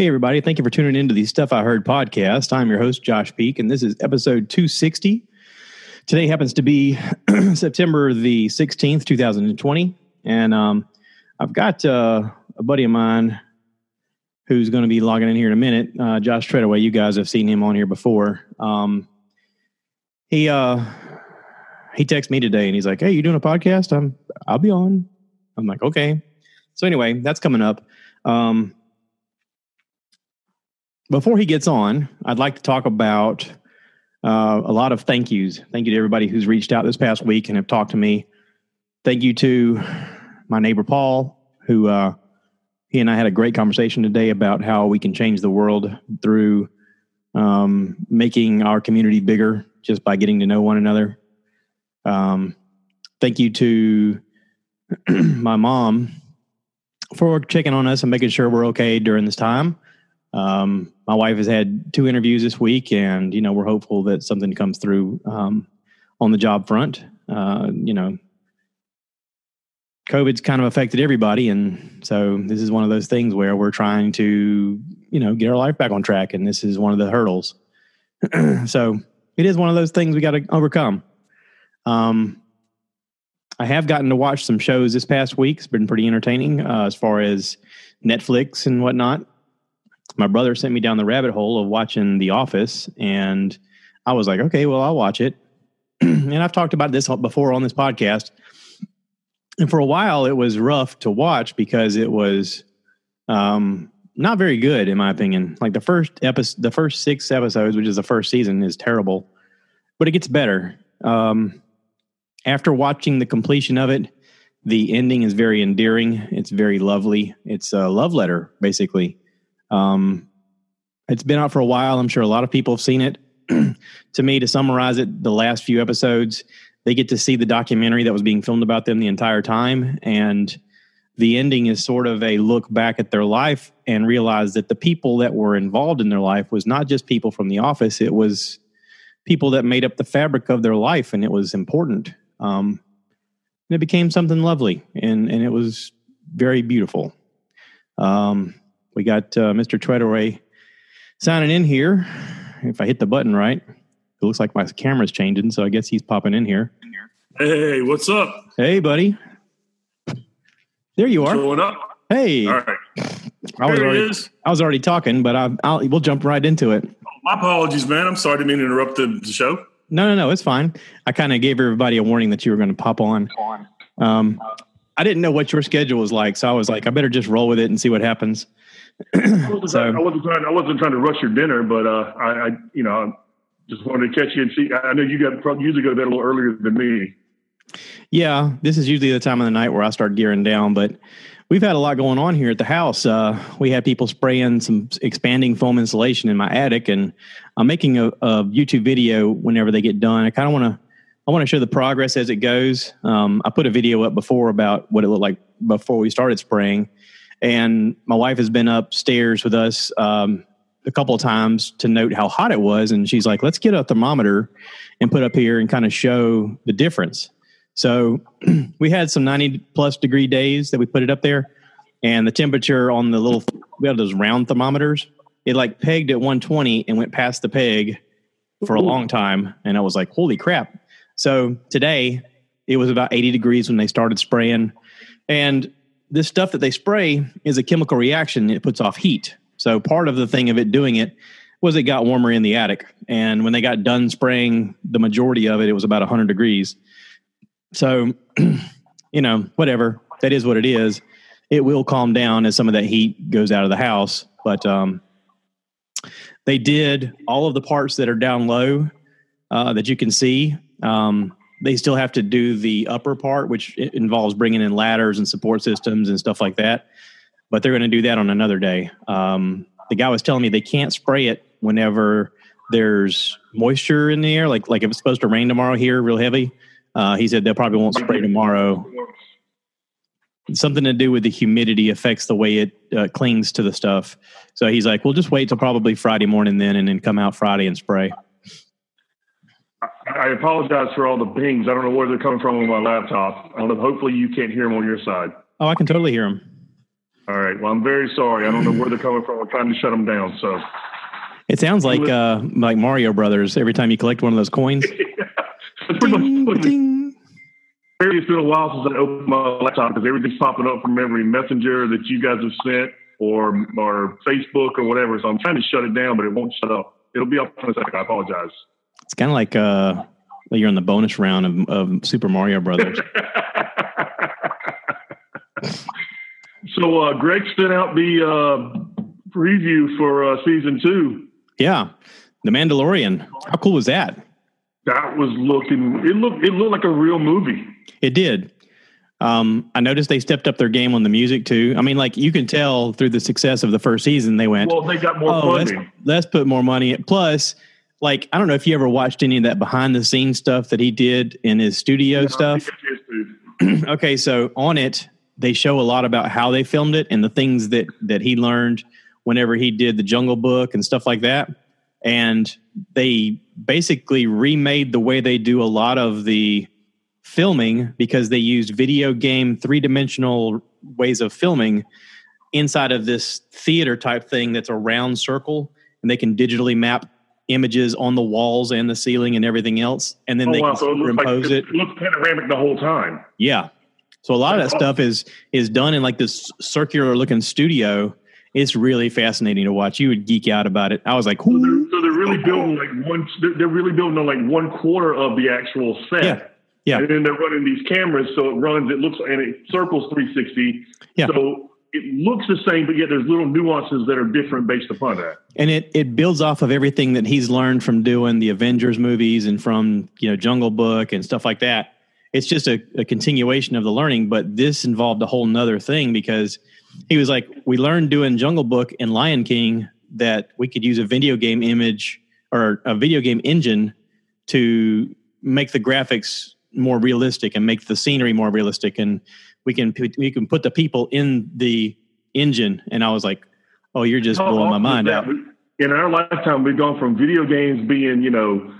Hey, everybody. Thank you for tuning into the Stuff I Heard podcast. I'm your host, Josh Peek, and this is episode 260. Today happens to be September the 16th, 2020. And um, I've got uh, a buddy of mine who's going to be logging in here in a minute. Uh, Josh Treadaway, you guys have seen him on here before. Um, he uh, he texted me today and he's like, "Hey, you doing a podcast? I'm I'll be on." I'm like, "Okay." So anyway, that's coming up. Um, before he gets on, I'd like to talk about uh, a lot of thank yous. Thank you to everybody who's reached out this past week and have talked to me. Thank you to my neighbor Paul, who uh, he and I had a great conversation today about how we can change the world through um, making our community bigger just by getting to know one another. Um, thank you to my mom for checking on us and making sure we're okay during this time. Um, my wife has had two interviews this week, and you know we're hopeful that something comes through um, on the job front. Uh, you know, COVID's kind of affected everybody, and so this is one of those things where we're trying to you know get our life back on track, and this is one of the hurdles. so it is one of those things we got to overcome. Um, I have gotten to watch some shows this past week. It's been pretty entertaining uh, as far as Netflix and whatnot my brother sent me down the rabbit hole of watching The Office, and I was like, okay, well, I'll watch it. and I've talked about this before on this podcast. And for a while, it was rough to watch because it was um, not very good, in my opinion. Like the first episode, the first six episodes, which is the first season, is terrible, but it gets better. Um, after watching the completion of it, the ending is very endearing. It's very lovely. It's a love letter, basically, um, it's been out for a while. I'm sure a lot of people have seen it. to me, to summarize it, the last few episodes, they get to see the documentary that was being filmed about them the entire time. And the ending is sort of a look back at their life and realize that the people that were involved in their life was not just people from the office, it was people that made up the fabric of their life and it was important. Um, and it became something lovely and, and it was very beautiful. Um, we got uh, Mr. Treadaway signing in here. If I hit the button right, it looks like my camera's changing, so I guess he's popping in here. Hey, what's up? Hey, buddy. There you are. Showing up. Hey. All right. I was, already, I was already talking, but I, I'll, we'll jump right into it. My apologies, man. I'm sorry to mean to interrupt the, the show. No, no, no. It's fine. I kind of gave everybody a warning that you were going to pop on. Um, I didn't know what your schedule was like, so I was like, I better just roll with it and see what happens. I, wasn't so, trying, I wasn't trying. I wasn't trying to rush your dinner, but uh, I, I, you know, just wanted to catch you and see. I know you got probably usually go to bed a little earlier than me. Yeah, this is usually the time of the night where I start gearing down, but we've had a lot going on here at the house. Uh, we had people spraying some expanding foam insulation in my attic, and I'm making a, a YouTube video whenever they get done. I kind of want to. I want to show the progress as it goes. Um, I put a video up before about what it looked like before we started spraying, and my wife has been upstairs with us um, a couple of times to note how hot it was. And she's like, let's get a thermometer and put up here and kind of show the difference. So we had some 90 plus degree days that we put it up there. And the temperature on the little, we have those round thermometers. It like pegged at 120 and went past the peg for a long time. And I was like, holy crap. So today it was about 80 degrees when they started spraying. And this stuff that they spray is a chemical reaction. It puts off heat. So part of the thing of it doing it was it got warmer in the attic. And when they got done spraying the majority of it, it was about 100 degrees. So, you know, whatever. That is what it is. It will calm down as some of that heat goes out of the house. But um, they did all of the parts that are down low uh, that you can see. Um, they still have to do the upper part, which involves bringing in ladders and support systems and stuff like that. But they're going to do that on another day. Um, the guy was telling me they can't spray it whenever there's moisture in the air, like like if it's supposed to rain tomorrow here, real heavy. Uh, he said they probably won't spray tomorrow. Something to do with the humidity affects the way it uh, clings to the stuff. So he's like, we'll just wait till probably Friday morning then, and then come out Friday and spray. I apologize for all the bings. I don't know where they're coming from on my laptop. I don't know. Hopefully, you can't hear them on your side. Oh, I can totally hear them. All right. Well, I'm very sorry. I don't know where they're coming from. I'm trying to shut them down. So it sounds like uh, like Mario Brothers. Every time you collect one of those coins. ding, ding. It's been a while since I opened my laptop because everything's popping up from every messenger that you guys have sent or or Facebook or whatever. So I'm trying to shut it down, but it won't shut up. It'll be up in a second. I apologize. It's kind of like uh, you're in the bonus round of, of Super Mario Brothers. so uh, Greg sent out the uh, preview for uh, season two. Yeah, The Mandalorian. How cool was that? That was looking. It looked. It looked like a real movie. It did. Um, I noticed they stepped up their game on the music too. I mean, like you can tell through the success of the first season, they went. Well, they got more oh, funding. Let's, let's put more money. Plus, like I don't know if you ever watched any of that behind the scenes stuff that he did in his studio stuff. okay, so on it, they show a lot about how they filmed it and the things that that he learned whenever he did the Jungle Book and stuff like that. And they basically remade the way they do a lot of the filming because they used video game three dimensional ways of filming inside of this theater type thing that's a round circle and they can digitally map images on the walls and the ceiling and everything else and then oh, they wow. can so superimpose it, like, it. it looks panoramic the whole time yeah so a lot of that stuff is is done in like this circular looking studio it's really fascinating to watch. You would geek out about it. I was like, so they're, so they're, really building like one. They're really building on like one quarter of the actual set. Yeah. Yeah. And then they're running these cameras, so it runs. It looks and it circles 360. Yeah. So it looks the same, but yet there's little nuances that are different based upon that. And it it builds off of everything that he's learned from doing the Avengers movies and from you know Jungle Book and stuff like that. It's just a, a continuation of the learning, but this involved a whole nother thing because he was like, we learned doing Jungle Book and Lion King that we could use a video game image or a video game engine to make the graphics more realistic and make the scenery more realistic and we can we can put the people in the engine. And i was like oh you're just How blowing my oh, mind. out in our lifetime we've gone from video games being you know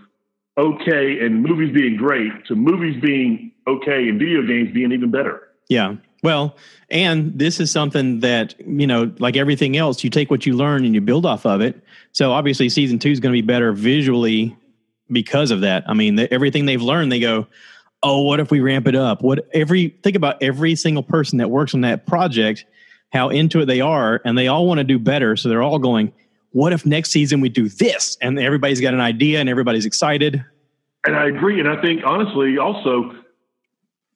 okay and movies being great to movies being okay and video games being even better. Yeah. Well and this is something that you know like everything else you take what you learn and you build off of it. So obviously season two is going to be better visually because of that. I mean the, everything they've learned they go oh, what if we ramp it up? What every think about every single person that works on that project, how into it they are, and they all want to do better. So they're all going, what if next season we do this? And everybody's got an idea and everybody's excited. And I agree. And I think honestly, also,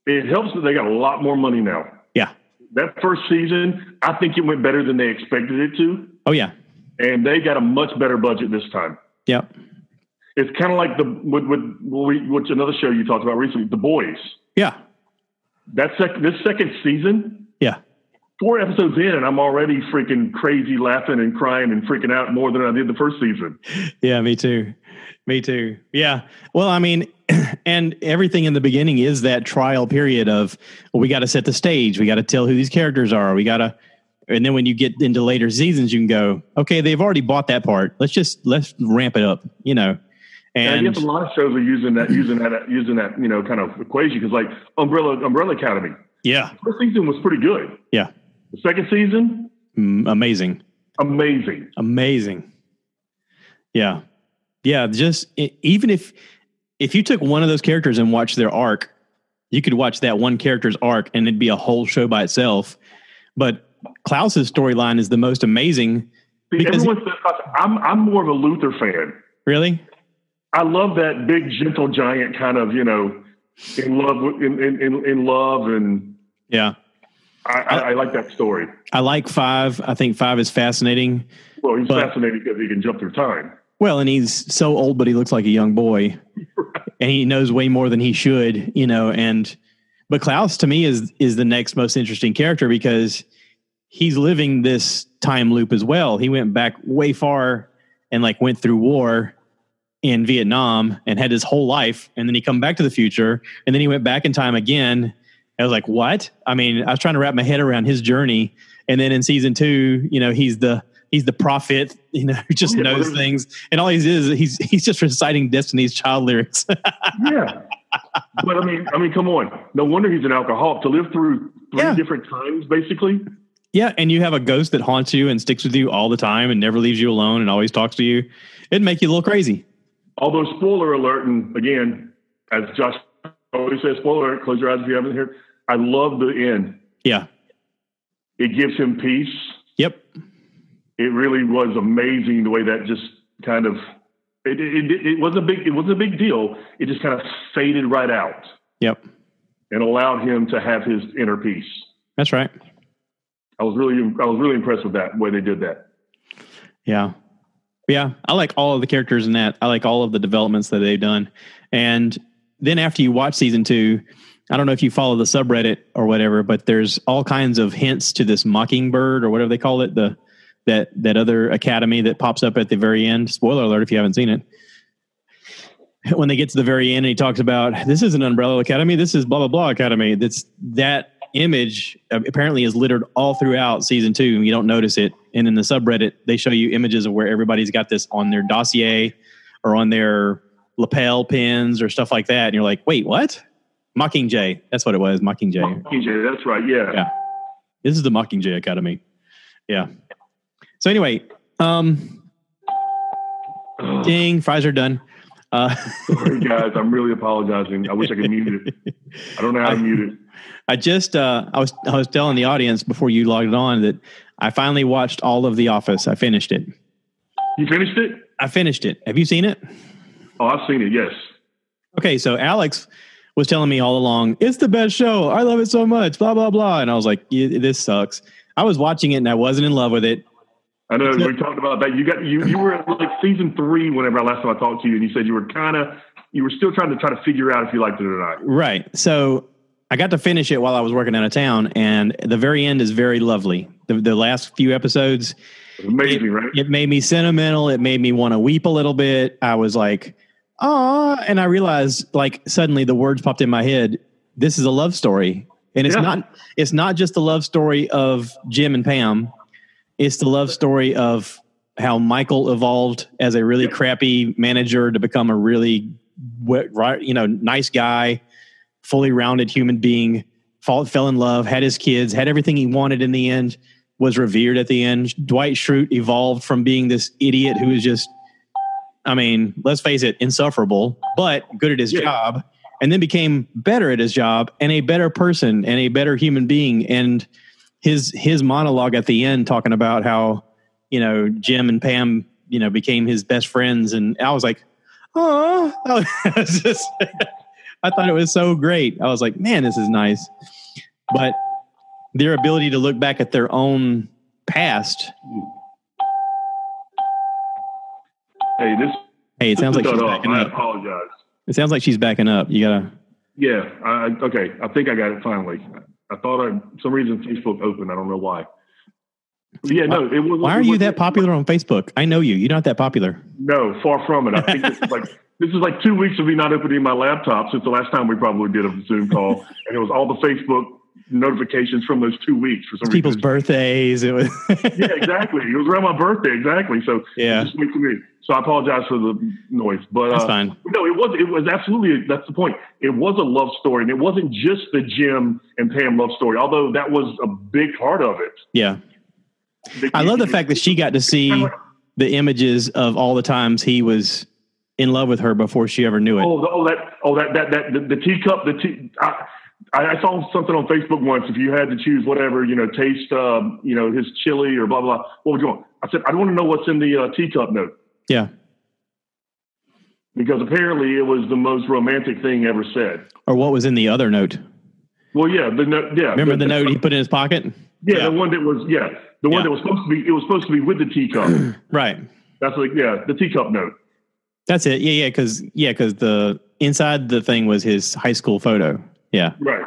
it helps that they got a lot more money now. Yeah. That first season, I think it went better than they expected it to. Oh yeah. And they got a much better budget this time. Yeah it's kind of like the with, with which another show you talked about recently, The Boys. Yeah. That sec- this second season. Yeah. Four episodes in, and I'm already freaking crazy, laughing and crying and freaking out more than I did the first season. Yeah, me too. Me too. Yeah. Well, I mean, and everything in the beginning is that trial period of well, we got to set the stage, we got to tell who these characters are, we got to and then when you get into later seasons you can go okay they've already bought that part let's just let's ramp it up you know and I guess a lot of shows are using that, using that, using that, you know, kind of equation because, like Umbrella, Umbrella Academy. Yeah, the first season was pretty good. Yeah, the second season, mm, amazing, amazing, amazing. Yeah, yeah. Just even if if you took one of those characters and watched their arc, you could watch that one character's arc, and it'd be a whole show by itself. But Klaus's storyline is the most amazing. because Everyone says I'm I'm more of a Luther fan. Really? I love that big, gentle giant kind of, you know, in love in, in, in love and yeah. I, I, I, like that story. I like five. I think five is fascinating. Well, he's but, fascinating because he can jump through time. Well, and he's so old, but he looks like a young boy, and he knows way more than he should, you know. And but Klaus to me is is the next most interesting character because he's living this time loop as well. He went back way far and like went through war in Vietnam and had his whole life, and then he come back to the future, and then he went back in time again. I was like, what? I mean, I was trying to wrap my head around his journey, and then in season two, you know, he's the he's the prophet, you know, who just yeah, knows things, and all he's is he's he's just reciting Destiny's Child lyrics. yeah, but I mean, I mean, come on, no wonder he's an alcoholic to live through three yeah. different times, basically. Yeah, and you have a ghost that haunts you and sticks with you all the time and never leaves you alone and always talks to you. It'd make you a little crazy. Although spoiler alert, and again, as Josh always says, spoiler alert, close your eyes if you haven't heard. I love the end. Yeah. It gives him peace. Yep. It really was amazing the way that just kind of it, it, it, it was a big it was a big deal. It just kind of faded right out. Yep. And allowed him to have his inner peace. That's right. I was really I was really impressed with that way they did that. Yeah. Yeah, I like all of the characters in that. I like all of the developments that they've done. And then after you watch season 2, I don't know if you follow the subreddit or whatever, but there's all kinds of hints to this mockingbird or whatever they call it, the that that other academy that pops up at the very end. Spoiler alert if you haven't seen it. When they get to the very end and he talks about this is an umbrella academy, this is blah blah blah academy. That's that image uh, apparently is littered all throughout season two. You don't notice it. And in the subreddit, they show you images of where everybody's got this on their dossier or on their lapel pins or stuff like that. And you're like, wait, what? Mockingjay. That's what it was. Mockingjay. Mockingjay. That's right. Yeah. Yeah. This is the Mockingjay Academy. Yeah. So anyway, um, ding, fries are done. Uh, Sorry, guys. I'm really apologizing. I wish I could mute it. I don't know how to mute it. I just uh, I was I was telling the audience before you logged on that I finally watched all of The Office. I finished it. You finished it? I finished it. Have you seen it? Oh, I've seen it. Yes. Okay, so Alex was telling me all along, it's the best show. I love it so much. Blah blah blah. And I was like, this sucks. I was watching it and I wasn't in love with it. I know we talked about that. You got you you were like season three whenever last time I talked to you, and you said you were kind of you were still trying to try to figure out if you liked it or not. Right. So I got to finish it while I was working out of town, and the very end is very lovely. The, the last few episodes, amazing, it, right? It made me sentimental. It made me want to weep a little bit. I was like, "Ah!" and I realized, like, suddenly the words popped in my head. This is a love story, and it's yeah. not. It's not just the love story of Jim and Pam. It's the love story of how Michael evolved as a really crappy manager to become a really, you know, nice guy fully rounded human being, fall, fell in love, had his kids, had everything he wanted in the end, was revered at the end. Dwight Schrute evolved from being this idiot who was just, I mean, let's face it, insufferable, but good at his yeah. job, and then became better at his job and a better person and a better human being. And his his monologue at the end talking about how, you know, Jim and Pam, you know, became his best friends. And I was like, oh, I was just I thought it was so great. I was like, man, this is nice. But their ability to look back at their own past. Hey, this. Hey, it sounds like she's backing I up. apologize. It sounds like she's backing up. You gotta. Yeah. I, okay. I think I got it finally. I thought I, some reason Facebook opened. I don't know why. Yeah, no. It was, why are you that popular on Facebook? I know you. You're not that popular. No, far from it. I think it's like this is like two weeks of me not opening my laptop since the last time we probably did a Zoom call, and it was all the Facebook notifications from those two weeks for some people's reason. birthdays. It was yeah, exactly. It was around my birthday, exactly. So yeah, just me. So I apologize for the noise, but that's uh, fine. No, it was it was absolutely that's the point. It was a love story, and it wasn't just the Jim and Pam love story, although that was a big part of it. Yeah, I love the fact that she got to see the images of all the times he was in love with her before she ever knew it. Oh, oh that, oh, that, that, that, the, the teacup, the tea. I, I saw something on Facebook once. If you had to choose whatever, you know, taste, um, you know, his chili or blah blah. blah what would you want? I said, I don't want to know what's in the uh, teacup note. Yeah. Because apparently it was the most romantic thing ever said. Or what was in the other note? Well, yeah, the note. Yeah. Remember the, the note he put in his pocket? Yeah, yeah, the one that was yeah, the one yeah. that was supposed to be. It was supposed to be with the teacup. right. That's like yeah, the teacup note. That's it. Yeah, yeah, because yeah, because the inside the thing was his high school photo. Yeah. Right.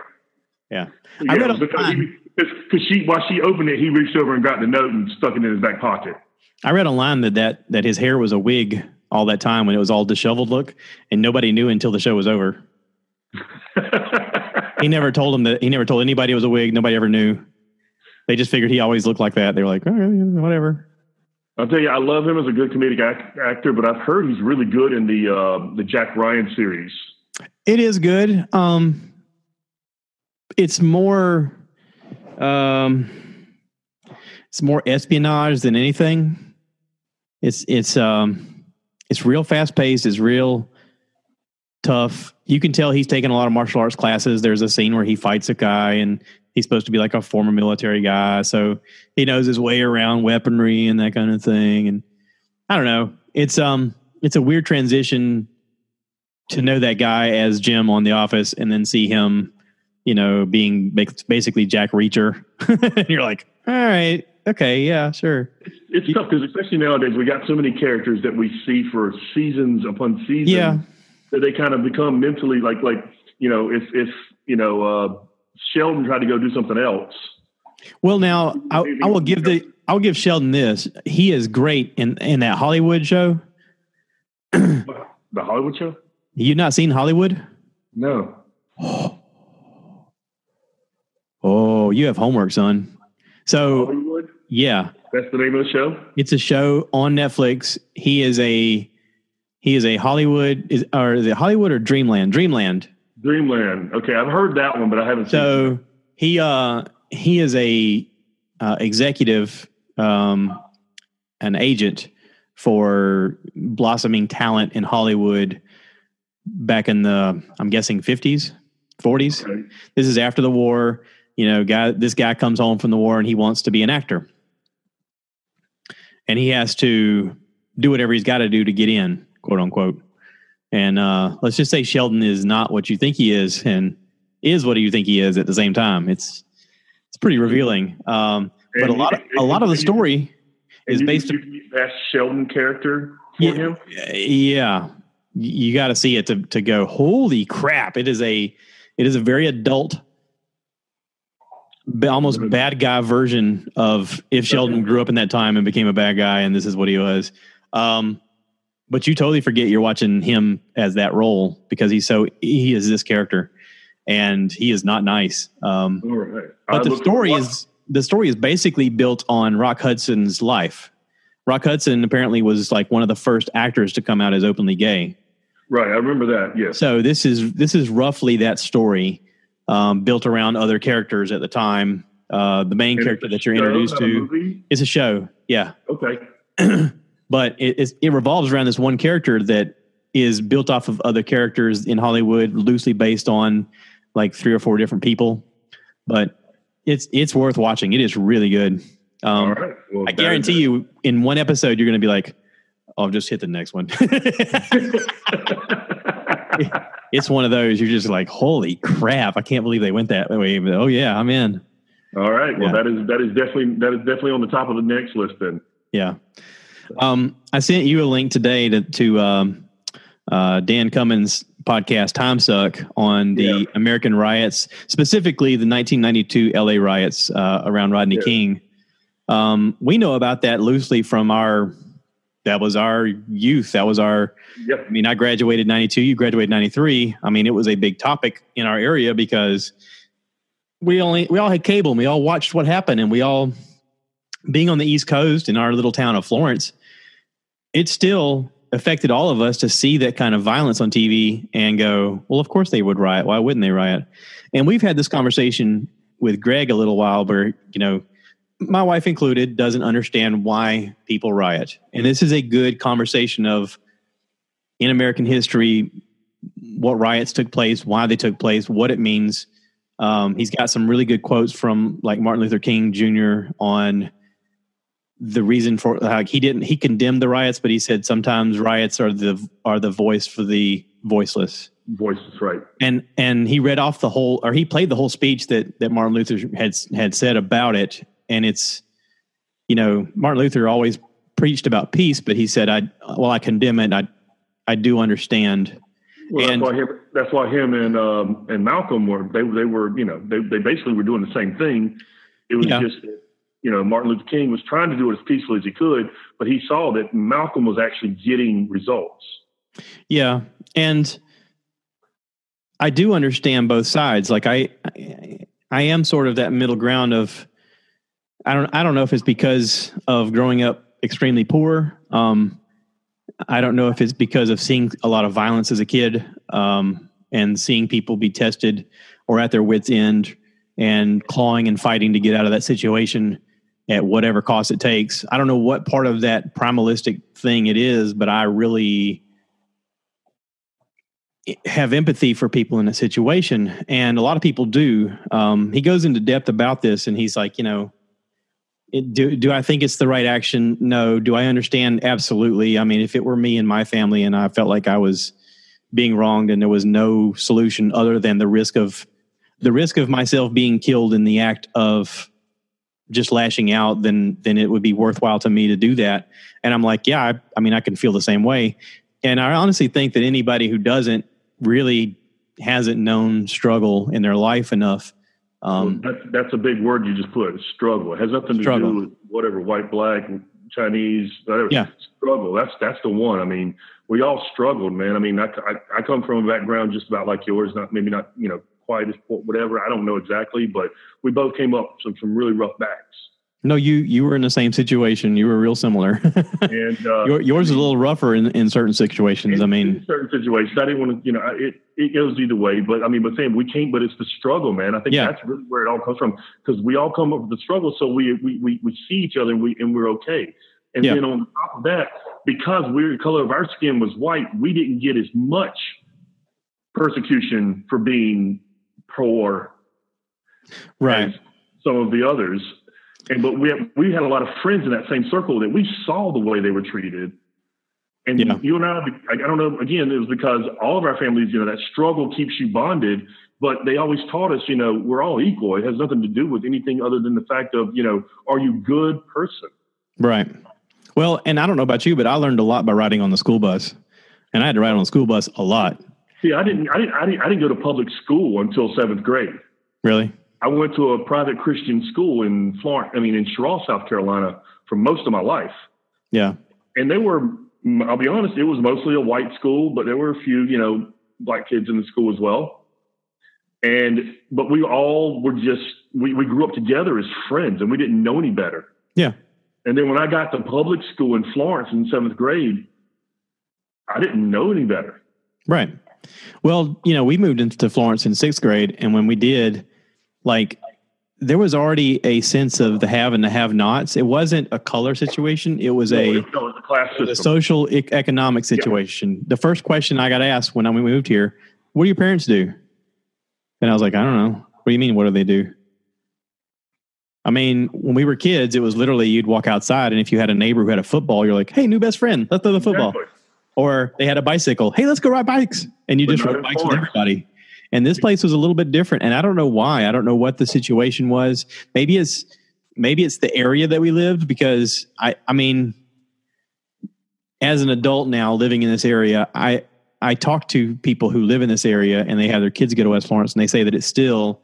Yeah. yeah I read a because she while she opened it, he reached over and got the note and stuck it in his back pocket. I read a line that that that his hair was a wig all that time when it was all disheveled look, and nobody knew until the show was over. he never told him that he never told anybody it was a wig. Nobody ever knew. They just figured he always looked like that. They were like, oh, whatever. I'll tell you, I love him as a good comedic act- actor, but I've heard he's really good in the uh, the Jack Ryan series. It is good. Um, it's more. Um, it's more espionage than anything. It's it's um it's real fast paced. It's real tough. You can tell he's taken a lot of martial arts classes. There's a scene where he fights a guy and he's supposed to be like a former military guy, so he knows his way around weaponry and that kind of thing. And I don't know. It's um it's a weird transition to know that guy as Jim on The Office and then see him, you know, being basically Jack Reacher. and you're like, all right, okay, yeah, sure. It's, it's tough because especially nowadays we got so many characters that we see for seasons upon seasons. Yeah. That they kind of become mentally like like you know if if you know uh, Sheldon tried to go do something else. Well, now I, I will give the I'll give Sheldon this. He is great in in that Hollywood show. the Hollywood show. You not seen Hollywood? No. Oh, you have homework, son. So Hollywood. yeah, That's the name of the show. it's a show on Netflix. He is a he is a Hollywood is or is it Hollywood or Dreamland? Dreamland. Dreamland. Okay, I've heard that one, but I haven't seen. So he uh he is a uh, executive um an agent for blossoming talent in Hollywood back in the I'm guessing 50s, 40s. Okay. This is after the war. You know, guy this guy comes home from the war and he wants to be an actor. And he has to do whatever he's got to do to get in, quote unquote. And uh, let's just say Sheldon is not what you think he is and is what you think he is at the same time. It's it's pretty revealing. Um, but a lot of a lot of the story is based you, that Sheldon character for Yeah. him. yeah you got to see it to to go holy crap it is a it is a very adult almost bad guy version of if sheldon grew up in that time and became a bad guy and this is what he was um but you totally forget you're watching him as that role because he's so he is this character and he is not nice um right. I but the story is the story is basically built on Rock Hudson's life. Rock Hudson apparently was like one of the first actors to come out as openly gay. right. I remember that. Yes. So this is this is roughly that story um, built around other characters at the time. Uh, the main And character that you're show, introduced to is a show, yeah, Okay. but it, it revolves around this one character that is built off of other characters in Hollywood, loosely based on like three or four different people. But it's it's worth watching. It is really good. Um, All right. Well, I guarantee you, in one episode, you're going to be like, "Oh, I'll just hit the next one." it's one of those you're just like, "Holy crap! I can't believe they went that way." But, oh yeah, I'm in. All right. Well, Yeah. that is that is definitely that is definitely on the top of the next list. Then. Yeah. Um, I sent you a link today to to um, uh, Dan Cummins' podcast Time Suck on the Yeah. American riots, specifically the 1992 LA riots uh, around Rodney Yeah. King. Um, we know about that loosely from our that was our youth. That was our Yep. I mean, I graduated 92, you graduated 93. I mean, it was a big topic in our area because we only, we all had cable and we all watched what happened and we all, being on the East Coast in our little town of Florence, it still affected all of us to see that kind of violence on TV and go, well, of course they would riot. Why wouldn't they riot? And we've had this conversation with Greg a little while where, you know, my wife included doesn't understand why people riot. And this is a good conversation of, in American history, what riots took place, why they took place, what it means. Um, he's got some really good quotes from like Martin Luther King Jr. on the reason for like he didn't he condemned the riots, but he said sometimes riots are the are the voice for the voiceless. Voices right. And and he read off the whole or he played the whole speech that that Martin Luther had had said about it, and it's you know Martin Luther always preached about peace, but he said I well I condemn it. I I do understand. Well, And- that's why him. That's why him and um, and Malcolm were they they were you know they they basically were doing the same thing. It was Yeah. just you know Martin Luther King was trying to do it as peacefully as he could, but he saw that Malcolm was actually getting results. Yeah, and I do understand both sides. Like I, I, I am sort of that middle ground of. I don't. I don't know if it's because of growing up extremely poor. Um, I don't know if it's because of seeing a lot of violence as a kid um, and seeing people be tested or at their wits' end and clawing and fighting to get out of that situation. at whatever cost it takes. I don't know what part of that primalistic thing it is, but I really have empathy for people in a situation, and a lot of people do. Um, he goes into depth about this, and he's like, you know, it, do do I think it's the right action? No. Do I understand? Absolutely. I mean, if it were me and my family, and I felt like I was being wronged, and there was no solution other than the risk of the risk of myself being killed in the act of just lashing out, then then it would be worthwhile to me to do that. And I'm like, yeah, I, I mean, I can feel the same way. And I honestly think that anybody who doesn't really hasn't known struggle in their life enough. Um, well, that's, that's a big word you just put struggle. It has nothing to do with whatever white, black, Chinese, whatever. Yeah. Struggle. That's that's the one. I mean, we all struggled, man. I mean, I, I, I come from a background just about like yours, not maybe not you know quite as whatever. I don't know exactly, but we both came up some some really rough backs. No, you you were in the same situation. You were real similar. and uh, Your, yours is a little rougher in, in certain situations. In, I mean, certain situations. I didn't want to, you know, it it goes either way. But I mean, but saying we can't. But it's the struggle, man. I think yeah. that's really where it all comes from because we all come up with the struggle. So we we we, we see each other and we and we're okay. And yeah. then on top of that, because we're the color of our skin was white, we didn't get as much persecution for being poor, right? some of the others. And but we have, we had a lot of friends in that same circle that we saw the way they were treated. And yeah. you and I, I don't know. Again, it was because all of our families, you know, that struggle keeps you bonded. But they always taught us, you know, we're all equal. It has nothing to do with anything other than the fact of, you know, are you good person? Right. Well, and I don't know about you, but I learned a lot by riding on the school bus, and I had to ride on the school bus a lot. See, I didn't, I didn't, I didn't, I didn't go to public school until seventh grade. Really? I went to a private Christian school in Florence, I mean, in Cheraw, South Carolina for most of my life. Yeah. And they were, I'll be honest, it was mostly a white school, but there were a few, you know, black kids in the school as well. And, but we all were just, we, we grew up together as friends and we didn't know any better. Yeah. And then when I got to public school in Florence in seventh grade, I didn't know any better. Right. Well, you know, we moved into Florence in sixth grade. And when we did, like there was already a sense of the have and the have nots. It wasn't a color situation. It was a, no, a class system. a social e- economic situation. Yeah. The first question I got asked when we moved here, what do your parents do? And I was like, I don't know. What do you mean? What do they do? I mean, when we were kids, it was literally you'd walk outside, and if you had a neighbor who had a football, you're like, "Hey, new best friend, let's throw the football." Exactly. Or they had a bicycle. Hey, let's go ride bikes, and you but just rode bikes with everybody. And this place was a little bit different. And I don't know why. I don't know what the situation was. Maybe it's maybe it's the area that we lived because I I mean as an adult now living in this area, I I talk to people who live in this area and they have their kids go to West Florence and they say that it's still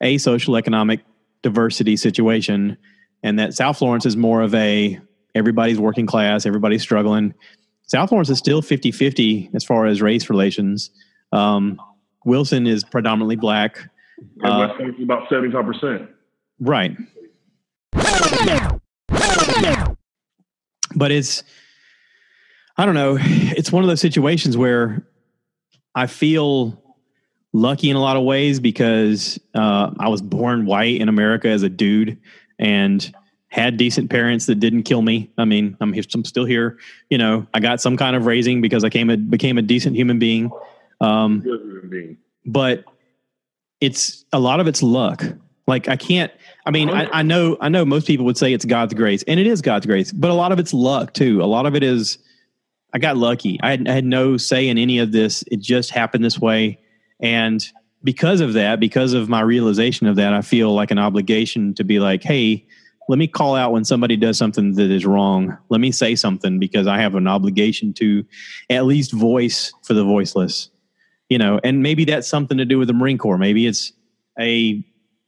a social economic diversity situation and that South Florence is more of a everybody's working class, everybody's struggling. South Florence is still 50 50 as far as race relations. Um, Wilson is predominantly black. Uh, about 75%. Right. But it's, I don't know, it's one of those situations where I feel lucky in a lot of ways because uh, I was born white in America as a dude and had decent parents that didn't kill me. I mean, I'm, I'm still here. You know, I got some kind of raising because I came a, became a decent human being. Um, but it's a lot of it's luck. Like I can't. I mean, I, I know. I know most people would say it's God's grace, and it is God's grace. But a lot of it's luck too. A lot of it is. I got lucky. I had, I had no say in any of this. It just happened this way, and because of that, because of my realization of that, I feel like an obligation to be like, hey, let me call out when somebody does something that is wrong. Let me say something because I have an obligation to at least voice for the voiceless. You know, and maybe that's something to do with the Marine Corps. Maybe it's a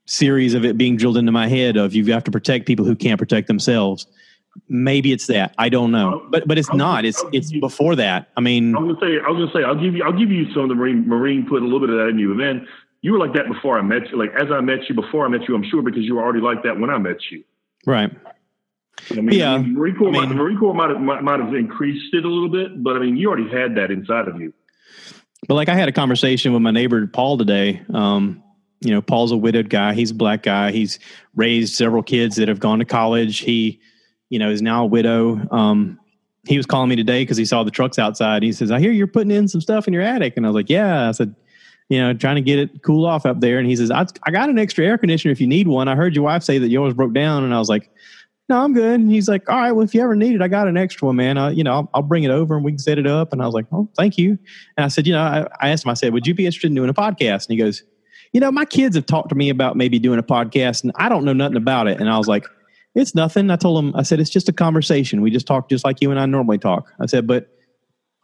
series of it being drilled into my head of you have to protect people who can't protect themselves. Maybe it's that. I don't know. But but it's not. It's it's before that. I mean I was gonna say I was gonna say I'll give you I'll give you some of the Marine Marine put a little bit of that in you. And then you were like that before I met you. Like as I met you, before I met you, I'm sure because you were already like that when I met you. Right. I mean, yeah. I mean, Marine Corps, I mean, might, Marine Corps might have, might, might have increased it a little bit, but I mean, you already had that inside of you. But like I had a conversation with my neighbor Paul today, um, you know, Paul's a widowed guy. He's a black guy. He's raised several kids that have gone to college. He, you know, is now a widow. Um, he was calling me today because he saw the trucks outside. He says, "I hear you're putting in some stuff in your attic," and I was like, "Yeah." I said, "You know, trying to get it cool off up there." And he says, I, "I got an extra air conditioner if you need one." I heard your wife say that yours broke down, and I was like, "No, I'm good." And he's like, "All right, well, if you ever need it, I got an extra one, man. I, you know, I'll, I'll bring it over and we can set it up." And I was like, "Oh, thank you." And I said, "You know, I, I asked him. I said, would you be interested in doing a podcast?" And he goes, "You know, my kids have talked to me about maybe doing a podcast, and I don't know nothing about it." And I was like it's nothing. I told him, I said, it's just a conversation. We just talk just like you and I normally talk. I said, but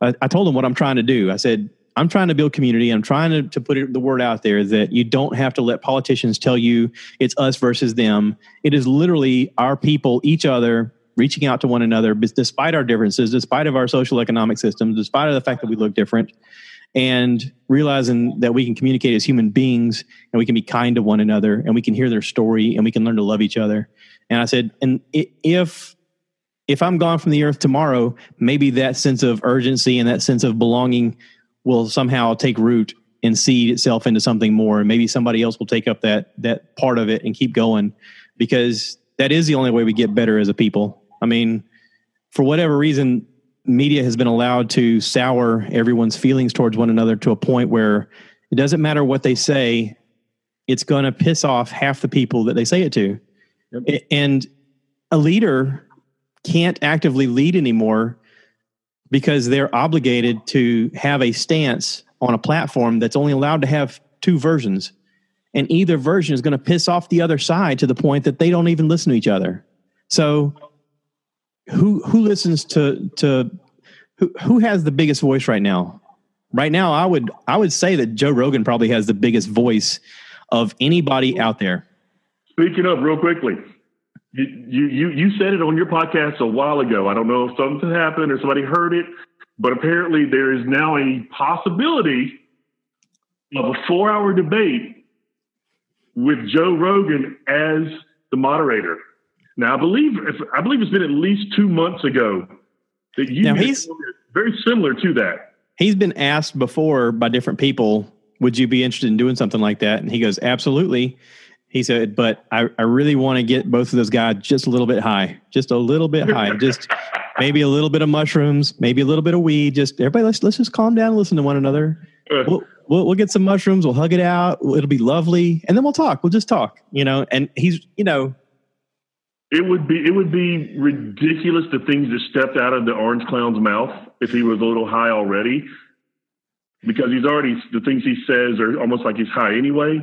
I, I told him what I'm trying to do. I said, I'm trying to build community. I'm trying to, to put it, the word out there that you don't have to let politicians tell you it's us versus them. It is literally our people, each other, reaching out to one another, despite our differences, despite of our social economic systems, despite of the fact that we look different, and realizing that we can communicate as human beings and we can be kind to one another and we can hear their story and we can learn to love each other. And I said, and if if I'm gone from the earth tomorrow, maybe that sense of urgency and that sense of belonging will somehow take root and seed itself into something more. And maybe somebody else will take up that that part of it and keep going because that is the only way we get better as a people. I mean, for whatever reason, media has been allowed to sour everyone's feelings towards one another to a point where it doesn't matter what they say, it's going to piss off half the people that they say it to. Yep. And a leader can't actively lead anymore because they're obligated to have a stance on a platform that's only allowed to have two versions. And either version is going to piss off the other side to the point that they don't even listen to each other. So who who listens to to who who has the biggest voice right now? Right now I would I would say that Joe Rogan probably has the biggest voice of anybody out there. Speaking up real quickly, you, you you said it on your podcast a while ago. I don't know if something happened or somebody heard it, but apparently there is now a possibility of a four-hour debate with Joe Rogan as the moderator. Now, I believe I believe it's been at least two months ago that you now he's very similar to that. He's been asked before by different people, "Would you be interested in doing something like that?" And he goes, "Absolutely." He said, but I, I really want to get both of those guys just a little bit high, just a little bit high, just maybe a little bit of mushrooms, maybe a little bit of weed. Just everybody, let's let's just calm down and listen to one another. We'll, we'll, we'll get some mushrooms. We'll hug it out. It'll be lovely, and then we'll talk. We'll just talk, you know. And he's, you know, it would be it would be ridiculous the things that stepped out of the orange clown's mouth if he was a little high already, because he's already the things he says are almost like he's high anyway.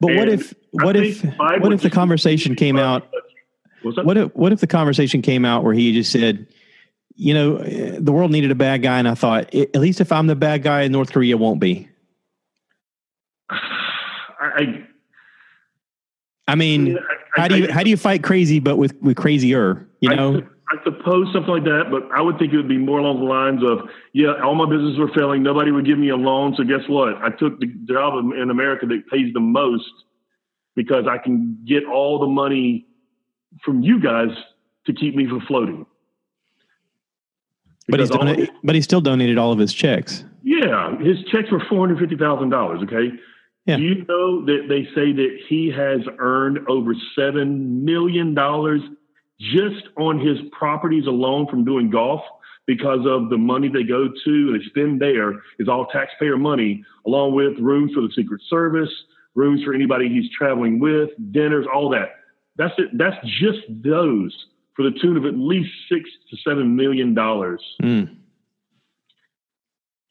But and what if what if what if the conversation came out? What if what if the conversation came out where he just said, you know, eh, the world needed a bad guy, and I thought, at least if I'm the bad guy, North Korea won't be. I, I mean, I, how do you how do you fight crazy, but with with crazier? You know, I suppose something like that, but I would think it would be more along the lines of, yeah, all my businesses were failing. Nobody would give me a loan. So guess what? I took the job in America that pays the most because I can get all the money from you guys to keep me from floating. but he's donated, but he still donated all of his checks. Yeah, his checks were four hundred fifty thousand dollars. Okay, yeah. Do you know that they say that he has earned over seven million dollars just on his properties alone from doing golf because of the money they go to and they spend there is all taxpayer money, along with rooms for the Secret Service, rooms for anybody he's traveling with, dinners, all that. That's it. That's just those for the tune of at least six to seven million dollars. Mm.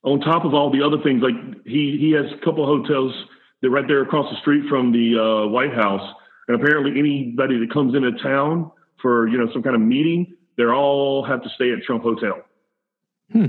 On top of all the other things, like he he has a couple of hotels that right there across the street from the uh, White House, and apparently anybody that comes into town for you know some kind of meeting, they all have to stay at Trump Hotel. Hmm.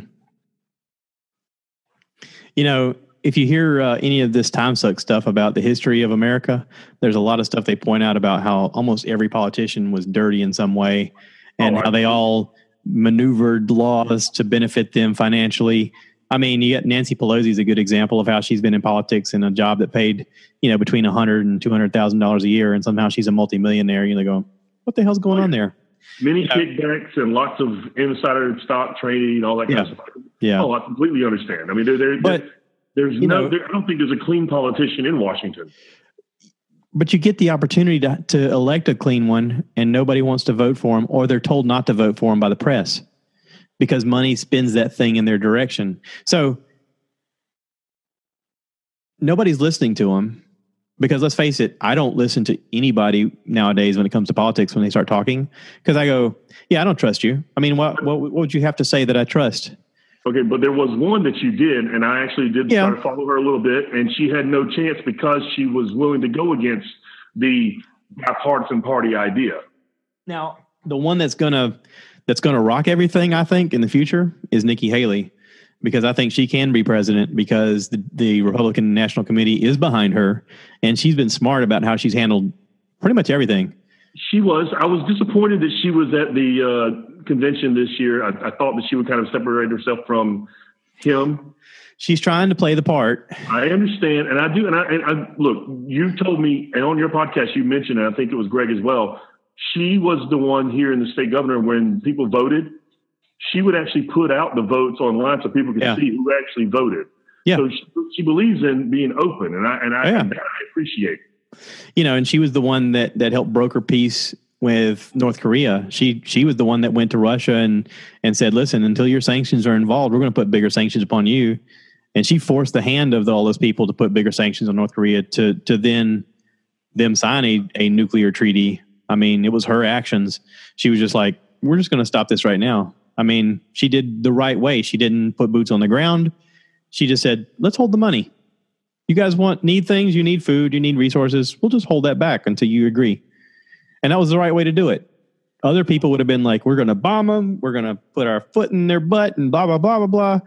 You know, if you hear uh, any of this time suck stuff about the history of America, there's a lot of stuff they point out about how almost every politician was dirty in some way, and oh, how they all maneuvered laws to benefit them financially. I mean, you got Nancy Pelosi is a good example of how she's been in politics in a job that paid, you know, between a hundred and two hundred thousand dollars a year, and somehow she's a multimillionaire. You know, going, what the hell's going on there? Many kickbacks and lots of insider stock trading, all that yeah. kind of stuff. Yeah. Oh, I completely understand. I mean, there, there, but, there's no, know, there, I don't think there's a clean politician in Washington. but you get the opportunity to, to elect a clean one and nobody wants to vote for them or they're told not to vote for them by the press because money spins that thing in their direction. So nobody's listening to them because let's face it, I don't listen to anybody nowadays when it comes to politics when they start talking because I go, yeah, I don't trust you. I mean, what, what, what would you have to say that I trust? Okay, but there was one that you did, and I actually did Yeah. try to follow her a little bit, and she had no chance because she was willing to go against the bipartisan party idea. Now, the one that's gonna that's gonna rock everything, I think, in the future is Nikki Haley, because I think she can be president because the, the Republican National Committee is behind her, and she's been smart about how she's handled pretty much everything. She was. I was disappointed that she was at the uh, convention this year. I, I thought that she would kind of separate herself from him. She's trying to play the part. I understand, and I do. And I, and I look. You told me, and on your podcast, you mentioned, and I think it was Greg as well. She was the one here in the state governor when people voted. She would actually put out the votes online so people could Yeah. see who actually voted. Yeah. So she, she believes in being open, and I and I, Yeah. and I appreciate. you know, and she was the one that that helped broker peace with North Korea. She she was the one that went to Russia and and said, "Listen, until your sanctions are involved, we're going to put bigger sanctions upon you." And she forced the hand of all those people to put bigger sanctions on North Korea to to then them sign a, a nuclear treaty. I mean, it was her actions. She was just like, "We're just going to stop this right now." I mean, she did the right way. She didn't put boots on the ground. She just said, "Let's hold the money." you guys want need things? You need food? You need resources? We'll just hold that back until you agree. And that was the right way to do it. Other people would have been like we're going to bomb them we're going to put our foot in their butt and blah blah blah blah blah.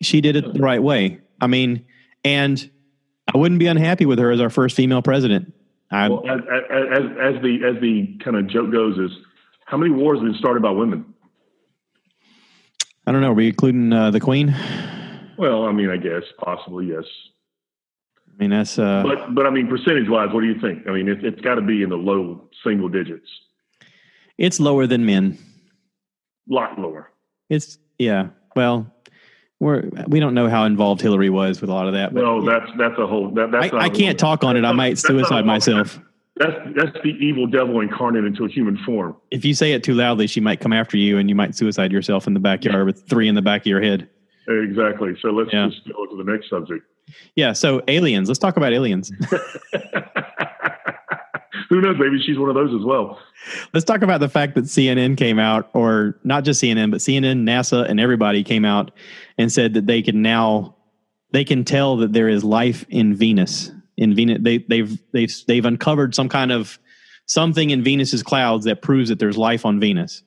She did it the right way. I mean and i wouldn't be unhappy with her as our first female president. I, Well, as, as, as the as the kind of joke goes, is how many wars have been started by women? I don't know are we including uh, the queen Well, I mean, I guess possibly yes, i mean that's uh, but but I mean, percentage wise, what do you think? I mean, it, it's got to be in the low single digits, it's lower than men lot lower. it's yeah well we're we don't know how involved hillary was with a lot of that but No, that's that's a whole. That, that's I, I can't talk on it. I might that's not a suicide myself. That's that's the evil devil incarnate into a human form. If you say it too loudly, she might come after you and you might suicide yourself in the backyard with three in the back of your head. Exactly. So let's Yeah. just go to the next subject. Yeah. So aliens. Let's talk about aliens. Who knows? Maybe she's one of those as well. Let's talk about the fact that CNN came out, or not just CNN, but CNN, NASA, and everybody came out and said that they can now they can tell that there is life in Venus. In Venus, they, they've they've they've uncovered some kind of something in Venus's clouds that proves that there's life on Venus.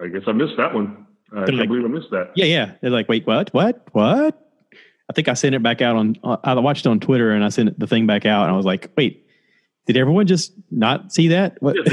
I guess I missed that one. I They're can't like- believe I missed that. Yeah, yeah. They're like, wait, what, what, what? I think I sent it back out on. I watched it on Twitter and I sent the thing back out, and I was like, wait, did everyone just not see that? What?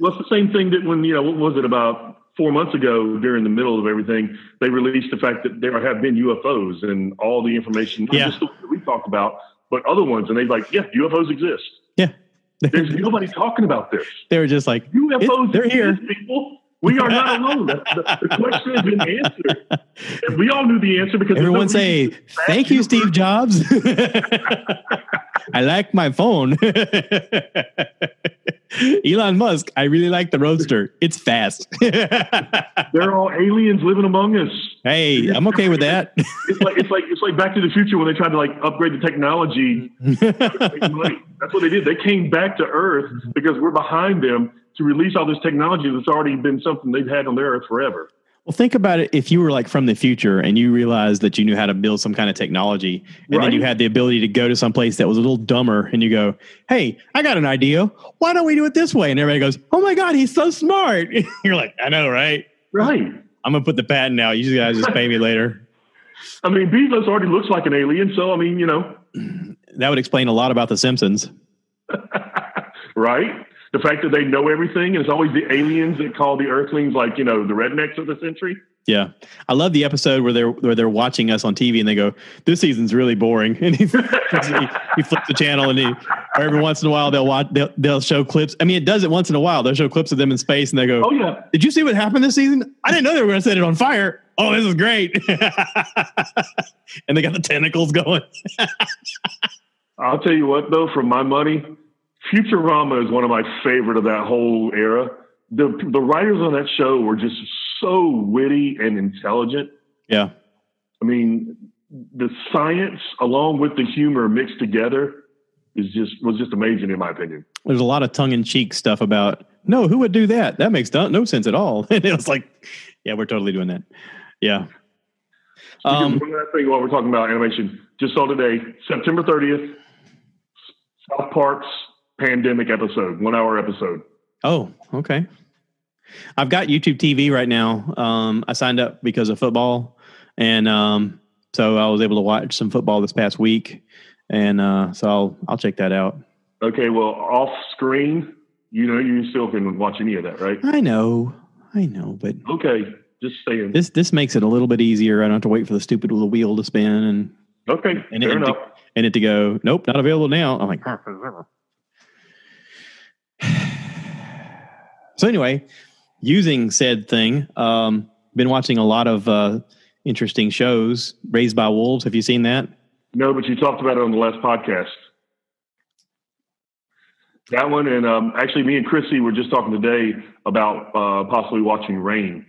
Well, it's the same thing that when you know what was it about four months ago during the middle of everything, they released the fact that there have been UFOs and all the information, not Yeah. just the ones that we talked about, but other ones, and they're like, yeah, UFOs exist. yeah, There's nobody talking about this. they were just like, UFOs, they're here. people. We are not alone. The, the, the question has been answered. And we all knew the answer because there's no everyone say, thank you, Steve Jobs. I like my phone. Elon Musk, I really like the Roadster. It's fast. They're all aliens living among us. hey, I'm okay with that. It's like it's like it's like Back to the Future when they tried to like upgrade the technology. to make money. That's what they did. They came back to Earth because we're behind them to release all this technology that's already been something they've had on their Earth forever. Well, think about it. If you were like from the future and you realized that you knew how to build some kind of technology, and then you had the ability to go to some place that was a little dumber, and you go, "Hey, I got an idea. Why don't we do it this way?" And everybody goes, "Oh my god, he's so smart!" You're like, "I know, right? Right. I'm gonna put the patent out. You guys just pay me later." I mean, Beavis already looks like an alien, so I mean, you know, That would explain a lot about The Simpsons. right? The fact that they know everything, and it's always the aliens that call the Earthlings like you know the rednecks of the century. Yeah, I love the episode where they're where they're watching us on TV and they go, "This season's really boring." And he flips, he, he flips the channel and he, or every once in a while they'll watch they'll, they'll show clips. I mean, it does it once in a while. They'll show clips of them in space and they go, Oh yeah, "Did you see what happened this season? I didn't know they were going to set it on fire. Oh, this is great!" and they got the tentacles going. I'll tell you what, though, for my money, Futurama is one of my favorite of that whole era. The the writers on that show were just so witty and intelligent. Yeah. I mean, the science along with the humor mixed together is just was just amazing in my opinion. There's a lot of tongue in cheek stuff about no, who would do that? That makes no sense at all. and it was like, yeah, we're totally doing that. Yeah. Um, one last thing while we're talking about animation, just saw today, September 30th, South Park's pandemic episode, one hour episode. Oh, okay. I've got YouTube TV right now. Um, I signed up because of football, and um, so I was able to watch some football this past week, and uh, so I'll I'll check that out. Okay, well, off screen, you know, you still can watch any of that, right? I know, I know, but okay, just saying. This this makes it a little bit easier. I don't have to wait for the stupid little wheel to spin and okay, and, fair it, enough. To, and it to go. Nope, not available now. I'm like. So anyway, using said thing, um, been watching a lot of uh, interesting shows. Raised by Wolves. Have you seen that? No, but you talked about it on the last podcast. That one, and um, actually, me and Chrissy were just talking today about uh, possibly watching Rain.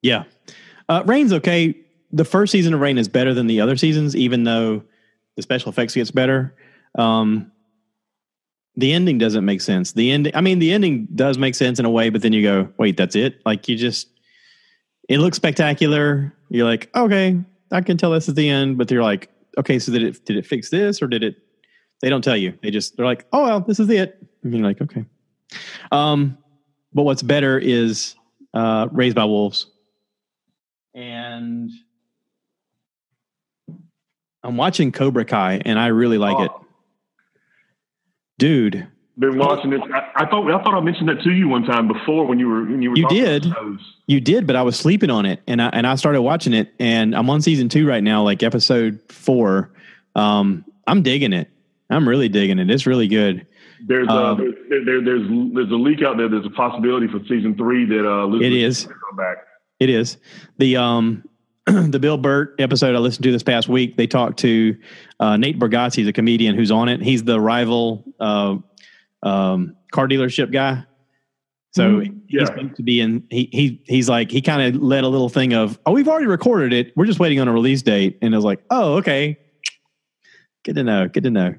Yeah, uh, Rain's okay. The first season of Rain is better than the other seasons, even though the special effects gets better. Um, the ending doesn't make sense. The ending, I mean, the ending does make sense in a way, but then you go, wait, that's it? Like you just, it looks spectacular. You're like, okay, I can tell this is the end, but you're like, okay, so did it did it fix this or did it? They don't tell you. They just they're like, oh well, this is it. And you're like, okay. Um, but what's better is uh, Raised by Wolves, and I'm watching Cobra Kai, and I really like oh. it, dude. Been watching this. I, I, thought I thought I mentioned that to you one time before when you were when you were. You did. You did, but I was sleeping on it, and I and I started watching it, and I'm on season two right now, like episode four. Um, I'm digging it. I'm really digging it. It's really good. There's um, there, there, there's there's a leak out there. There's a possibility for season three that uh, Elizabeth it is come back. It is the um the Bill Burr episode I listened to this past week. They talked to uh, Nate Bargatze, the comedian who's on it. He's the rival uh, um, car dealership guy. So mm, yeah. he's supposed to be in. He he he's like he kind of led a little thing of oh we've already recorded it. We're just waiting on a release date. And I was like oh okay, good to know. Good to know.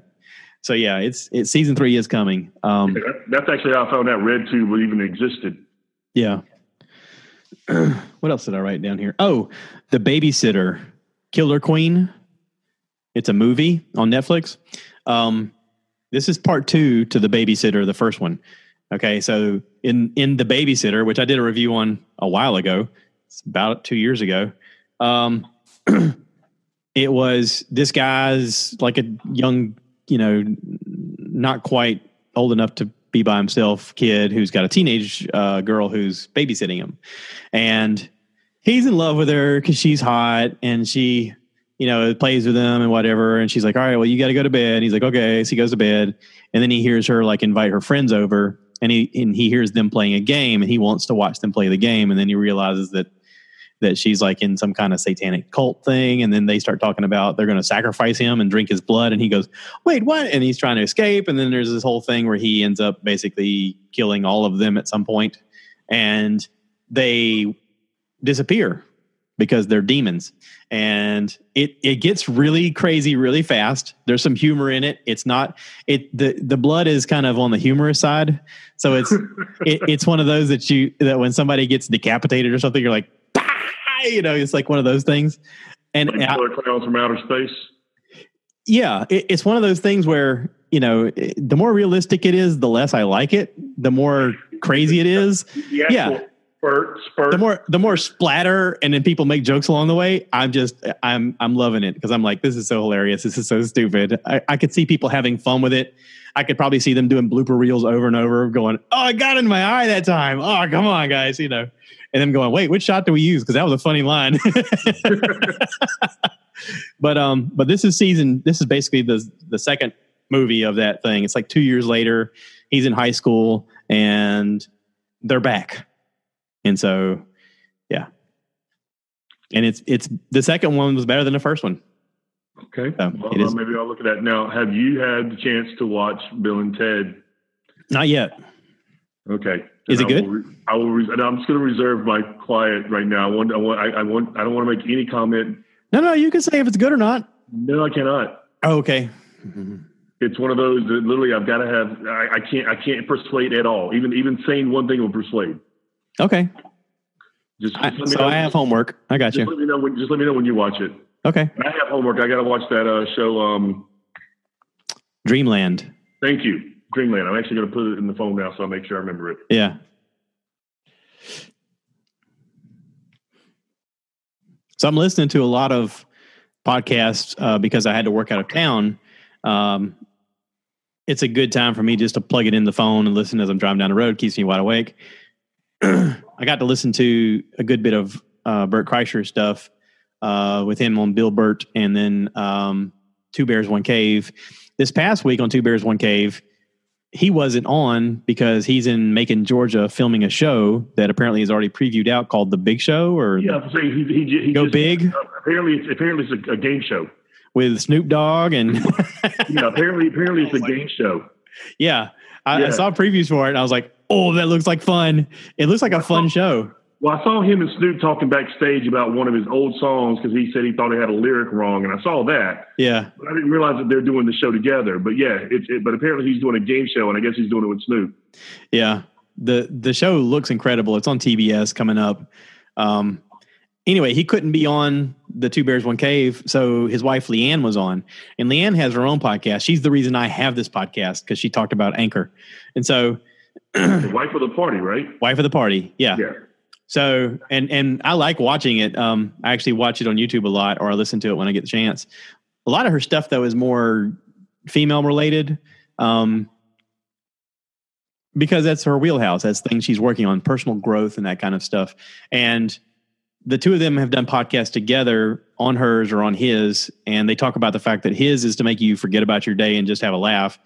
So yeah, it's it's season three is coming. Um, yeah, that's actually how I found out Red Tube even existed. Yeah. what else did I write down here? Oh, the babysitter, Killer Queen. It's a movie on Netflix. Um, this is part two to the babysitter, the first one. Okay, so in in the babysitter, which I did a review on a while ago, it's about two years ago. Um, it was this guy's like a young you know, not quite old enough to be by himself kid who's got a teenage uh, girl who's babysitting him. And he's in love with her because she's hot and she, you know, plays with him and whatever. And she's like, all right, well, you got to go to bed. And he's like, okay. So he goes to bed. And then he hears her like invite her friends over and he, and he hears them playing a game and he wants to watch them play the game. And then he realizes that that she's like in some kind of satanic cult thing. And then they start talking about they're going to sacrifice him and drink his blood. And he goes, wait, what? And he's trying to escape. And then there's this whole thing where he ends up basically killing all of them at some point, And they disappear because they're demons. And it it gets really crazy really fast. There's some humor in it. It's not it the the blood is kind of on the humorous side. So it's it, it's one of those that you that when somebody gets decapitated or something, you're like, you know, it's like one of those things. And like killer clowns from outer space. Yeah, it, it's one of those things where you know, the more realistic it is, the less I like it. The more crazy it is. yeah. Spurt, spurt. The more the more splatter and then people make jokes along the way, I'm just I'm I'm loving it because I'm like, this is so hilarious. This is so stupid. I, I could see people having fun with it. I could probably see them doing blooper reels over and over, going, Oh, I got in my eye that time. Oh, come on, guys, you know and them going, wait, which shot do we use? Because that was a funny line. but um, but this is season. This is basically the the second movie of that thing. It's like two years later. He's in high school, and they're back, and so yeah. And it's it's the second one was better than the first one. Okay. So, well, is- maybe I'll look at that. Now, have you had the chance to watch Bill and Ted? Not yet. Okay. Is Then it I good? will I will. Re- and I'm just going to reserve my quiet right now. I want. I want. I, I want. I don't want to make any comment. No, no, you can say if it's good or not. No, I cannot. Oh, okay. It's one of those that literally I've got to have. I, I can't. I can't persuade at all. Even even saying one thing will persuade. Okay. Just, just me so know. I have homework. I got just you. let me know when. Just let me know when you watch it. Okay. I have homework. I got to watch that uh, show. Um, Dreamland. thank you, Dreamland. I'm actually going to put it in the phone now, so I'll make sure I remember it. Yeah. So I'm listening to a lot of podcasts uh, because I had to work out of town. Um, it's a good time for me just to plug it in the phone and listen as I'm driving down the road. Keeps me wide awake. I got to listen to a good bit of uh, Bert Kreischer stuff uh, with him on Bill Burr, and then um, Two Bears One Cave. This past week on Two Bears One Cave, he wasn't on because he's in Macon, Georgia, filming a show that apparently is already previewed out called The Big Show or Yeah, he, he, he Go just, Big Apparently, it's, apparently it's a, a game show. with Snoop Dogg and Yeah, apparently, apparently it's a game show. yeah. I, I saw previews for it and I was like, oh, that looks like fun. It looks like a fun show. Well, I saw him and Snoop talking backstage about one of his old songs because he said he thought he had a lyric wrong, and I saw that. Yeah. But I didn't realize that they're doing the show together. But yeah, it's it, but apparently he's doing a game show, and I guess he's doing it with Snoop. Yeah. The the show looks incredible. It's on TBS coming up. Um anyway, he couldn't be on the Two Bears One Cave, so his wife LeeAnn was on. And LeeAnn has her own podcast. She's the reason I have this podcast because she talked about Anchor. And so The wife of the party, right? wife of the party. Yeah. Yeah. So and and I like watching it. Um, I actually watch it on YouTube a lot, or I listen to it when I get the chance. A lot of her stuff though is more female related, um, because that's her wheelhouse. That's things she's working on, personal growth and that kind of stuff. And the two of them have done podcasts together on hers or on his, and they talk about the fact that his is to make you forget about your day and just have a laugh.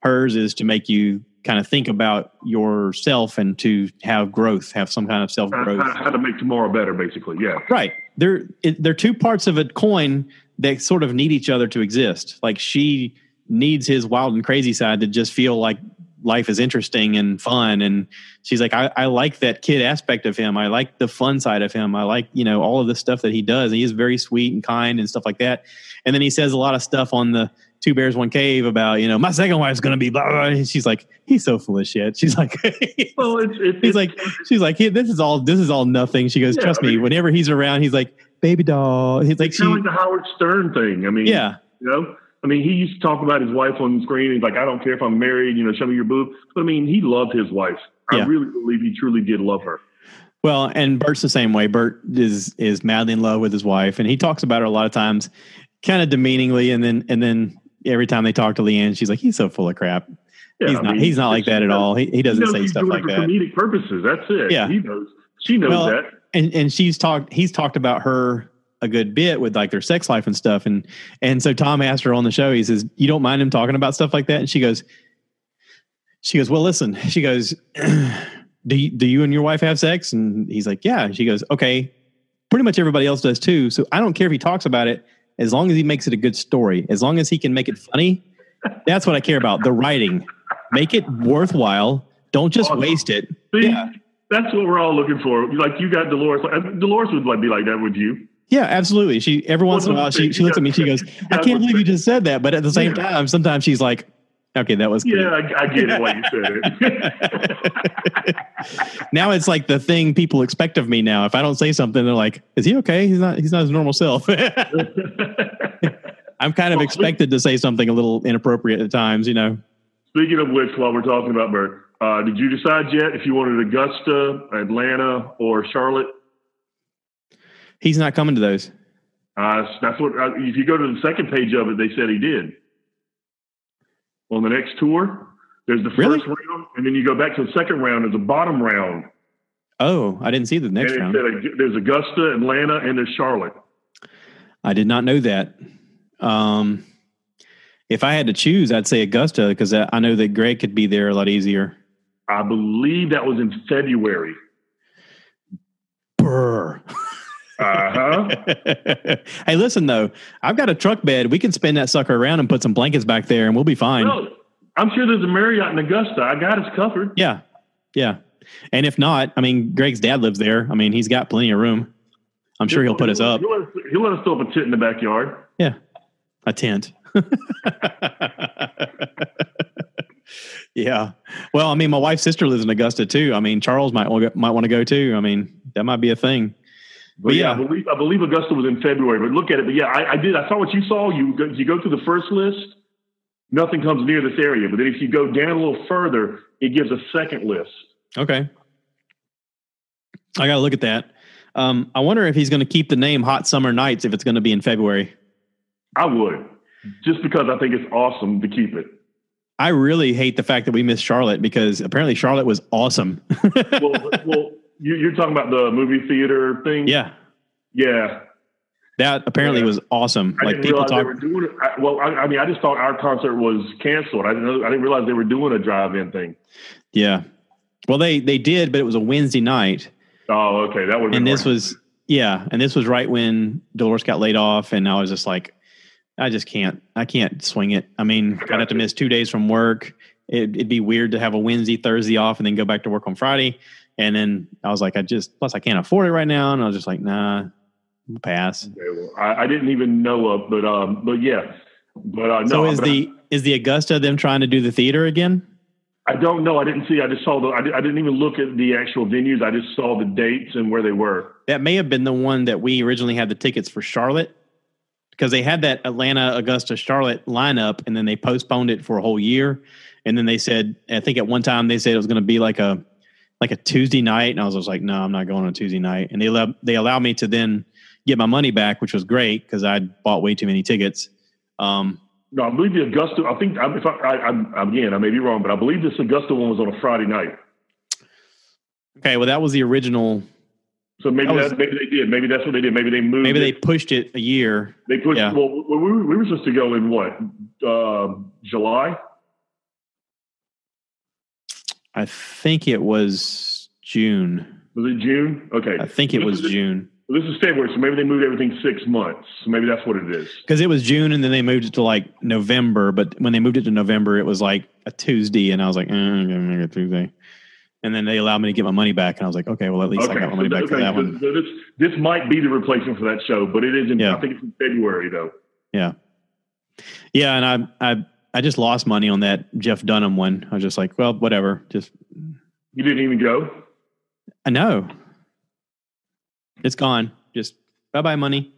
Hers is to make you kind of think about yourself and to have growth, have some kind of self growth. how, how to make tomorrow better, basically. Yeah. Right. They're it, they're two parts of a coin that sort of need each other to exist. Like she needs his wild and crazy side to just feel like life is interesting and fun. And she's like, I, I like that kid aspect of him. I like the fun side of him. I like, you know, all of the stuff that he does. He is very sweet and kind and stuff like that. And then he says a lot of stuff on the Two Bears One Cave about, you know, my second wife's gonna be blah, blah, blah. And she's like, he's so full of shit. She's like Well, it's, it's, He's like, she's like, "Hey, this is all, this is all nothing. She goes, Yeah, trust I me. Whenever he's around, he's like, baby doll. He's like, it's she, kind of like the Howard Stern thing. I mean, yeah, You know, I mean, he used to talk about his wife on the screen. He's like, I don't care if I'm married, you know, show me your boob. But I mean, he loved his wife. I Yeah. really believe he truly did love her. Well, and Bert's the same way. Bert is is madly in love with his wife, and he talks about her a lot of times, kind of demeaningly, and then and then every time they talk to LeeAnn, she's like, he's so full of crap. Yeah, he's I not. mean, he's not like that at all. He, he He doesn't knows say he's stuff doing like that. comedic purposes. That's it. Yeah. He knows. She knows Well, that. and and she's talked he's talked about her a good bit with like their sex life and stuff and and so tom asked her on the show he says you don't mind him talking about stuff like that and she goes she goes well listen she goes do you, do you and your wife have sex and he's like yeah she goes okay pretty much everybody else does too so i don't care if he talks about it as long as he makes it a good story as long as he can make it funny that's what i care about the writing make it worthwhile don't just Awesome. waste it See, yeah. that's what we're all looking for. Like you got Dolores. Like, Dolores would like be like that with you. Yeah, absolutely. She every once in a while she, she looks at me. She goes, "I can't believe you just said that," but at the same time, sometimes she's like, "Okay, that was cute." Yeah, I, I get it why you said it. now it's like the thing people expect of me. Now, if I don't say something, they're like, "Is he okay? He's not. He's not his normal self." I'm kind of expected to say something a little inappropriate at times. You know. Speaking of which, while we're talking about Bert, uh, did you decide yet if you wanted Augusta, Atlanta, or Charlotte? He's not coming to those. Uh, that's what. Uh, if you go to the second page of it, they said he did. On the next tour, there's the first Really? round, and then you go back to the second round. There's a bottom round, Oh, I didn't see the next round. there's Augusta, Atlanta, and there's Charlotte. I did not know that. Um, if I had to choose, I'd say Augusta because I I know that Greg could be there a lot easier. I believe that was in February. Brr. Uh-huh. hey, listen though, I've got a truck bed. We can spin that sucker around and put some blankets back there, and we'll be fine. Well, I'm sure there's a Marriott in Augusta. I got us covered. Yeah, yeah. And if not, I mean, Greg's dad lives there. I mean, he's got plenty of room. I'm sure he'll put us up. He'll let us, he'll let us throw up a tent in the backyard. Yeah, a tent. yeah. Well, I mean, my wife's sister lives in Augusta too. I mean, Charles might might want to go too. I mean, that might be a thing. But, yeah, I believe I believe Augusta was in February. But look at it. But yeah, I, I did. I saw what you saw. You go, you go through the first list. Nothing comes near this area. But then if you go down a little further, it gives a second list. Okay. I got to look at that. Um, I wonder if he's going to keep the name Hot Summer Nights if it's going to be in February. I would, just because I think it's awesome to keep it. I really hate the fact that we missed Charlotte because apparently Charlotte was awesome. well, well you, are talking about the movie theater thing. Yeah, yeah. That apparently yeah. was awesome. I like people talk. They were doing it. I, well, I, I, mean, I just thought our concert was canceled. I didn't. Know, I didn't realize they were doing a drive-in thing. Yeah. Well, they they did, but it was a Wednesday night. Oh, okay. That would. And this was yeah, and this was right when Dolores got laid off, and I was just like, I just can't. I can't swing it. I mean, I'd have to miss two days from work. It, it'd be weird to have a Wednesday, Thursday off, and then go back to work on Friday. And then I was like, I just plus I can't afford it right now, and I was just like, nah, pass. Okay, well, I, I, didn't even know of, but um, but yeah, but uh, no. So is the I, is the Augusta them trying to do the theater again? I don't know. I didn't see. I just saw the. I, I didn't even look at the actual venues. I just saw the dates and where they were. That may have been the one that we originally had the tickets for Charlotte because they had that Atlanta, Augusta, Charlotte lineup, and then they postponed it for a whole year. And then they said, I think at one time they said it was going to be like a like a Tuesday night, and I was just like, no, I'm not going on a Tuesday night. And they allowed they allowed me to then get my money back, which was great because I bought way too many tickets. Um, no, I believe the Augusta. I think if I, I, I, again, I may be wrong, but I believe this Augusta one was on a Friday night. Okay, well, that was the original so maybe that, was, that, maybe they did. Maybe that's what they did. Maybe they moved. Maybe it. they pushed it a year. They pushed. Yeah. Well, we were, we were supposed to go in what uh, July. I think it was June. Was it June? Okay. I think it was June. Well, this is February, so maybe they moved everything six months. So maybe that's what it is. Because it was June, and then they moved it to like November. But when they moved it to November, it was like a Tuesday, and I was like, eh, I'm gonna make it Tuesday and then they allowed me to get my money back. And I was like, okay, well, at least okay. I got my money so, back okay. for that so, one. So this, this might be the replacement for that show, but it is in, yeah. I think it's in February though. Yeah. Yeah. And I, I, I just lost money on that Jeff Dunham one. I was just like, well, whatever. Just, you didn't even go? I know. It's gone. Just bye bye money.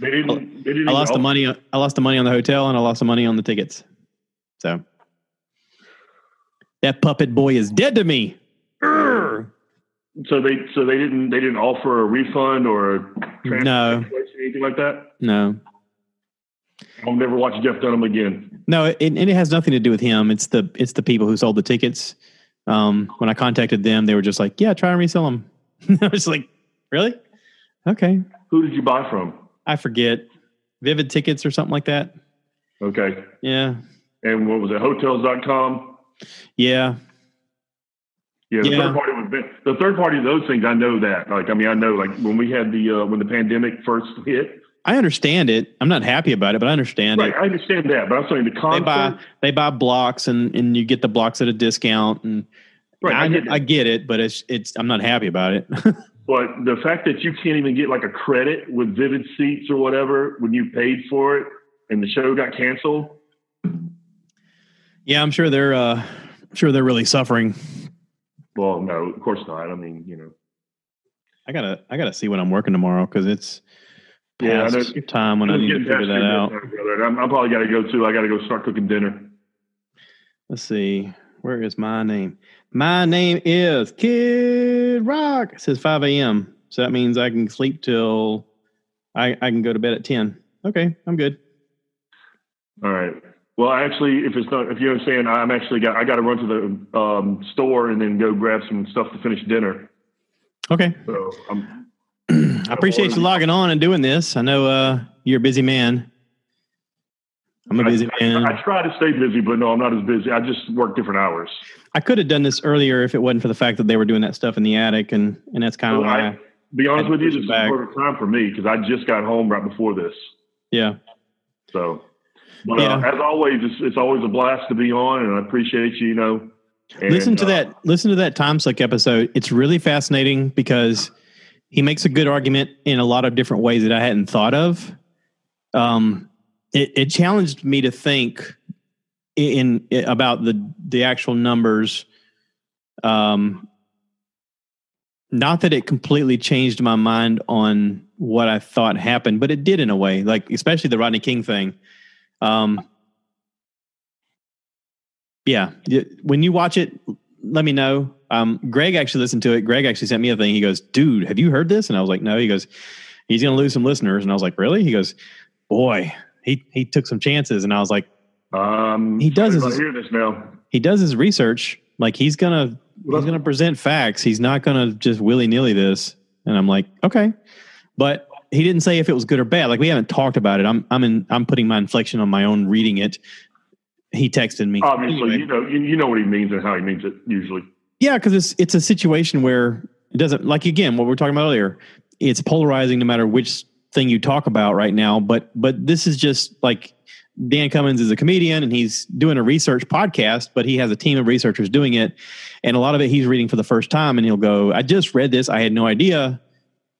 They didn't, they didn't I lost the money. I lost the money on the hotel and I lost the money on the tickets. So that puppet boy is dead to me. So they so they didn't they didn't offer a refund or a no anything like that. No. I'll never watch Jeff Dunham again. No, it, and it has nothing to do with him. It's the it's the people who sold the tickets. Um, when I contacted them, they were just like, "Yeah, try and resell them." I was like, "Really? Okay." Who did you buy from? I forget. Vivid tickets or something like that. Okay. Yeah. And what was it? Hotels.com. Yeah. Yeah, the yeah. third party was the third party of those things. I know that. Like, I mean, I know like when we had the uh, when the pandemic first hit. I understand it. I'm not happy about it, but I understand right, it. I understand that, but I'm saying the concept. They buy they buy blocks and and you get the blocks at a discount and. Right, I, I, get I get it, but it's it's I'm not happy about it. but the fact that you can't even get like a credit with Vivid Seats or whatever when you paid for it and the show got canceled. Yeah, I'm sure they're uh, I'm sure they're really suffering. Well, no, of course not. I mean, you know, I gotta I gotta see when I'm working tomorrow because it's yeah, time when I need to figure that out. I'm, I'm probably got to go too. I got to go start cooking dinner. Let's see. Where is my name? My name is Kid Rock. It says 5 a.m. So that means I can sleep till I, I can go to bed at 10. Okay, I'm good. All right. Well, actually, if it's not, if you understand, I'm actually got, I got to run to the um, store and then go grab some stuff to finish dinner. Okay. So I'm, I appreciate you logging on and doing this. I know uh, you're a busy man. I'm a busy I, man. I, I, try to stay busy, but no, I'm not as busy. I just work different hours. I could have done this earlier if it wasn't for the fact that they were doing that stuff in the attic, and and that's kind of why. I, be honest with you, this is perfect time for me because I just got home right before this. Yeah. So, but uh, as always, it's, it's always a blast to be on, and I appreciate you. You know, and, listen to uh, that. Listen to that time suck episode. It's really fascinating because he makes a good argument in a lot of different ways that I hadn't thought of. Um, it, it challenged me to think in, in about the the actual numbers. Um, not that it completely changed my mind on what I thought happened, but it did in a way. Like especially the Rodney King thing. Um, yeah, when you watch it, let me know. Um, Greg actually listened to it. Greg actually sent me a thing. He goes, "Dude, have you heard this?" And I was like, "No." He goes, "He's going to lose some listeners." And I was like, "Really?" He goes, "Boy, he he took some chances." And I was like, Um, He does I his- hear this now. "He does his research. Like he's gonna Well, he's going to present facts. He's not going to just willy nilly this." And I'm like, "Okay," but he didn't say if it was good or bad. Like we haven't talked about it. I'm I'm in I'm putting my inflection on my own reading it. He texted me. Obviously, Anyway. you know, you, you know what he means and how he means it. Usually, Yeah, because it's it's a situation where it doesn't like again what we were talking about earlier. It's polarizing no matter which thing you talk about right now. But but this is just like Dan Cummins is a comedian and he's doing a research podcast, but he has a team of researchers doing it, and a lot of it he's reading for the first time, and he'll go, "I just read this. I had no idea."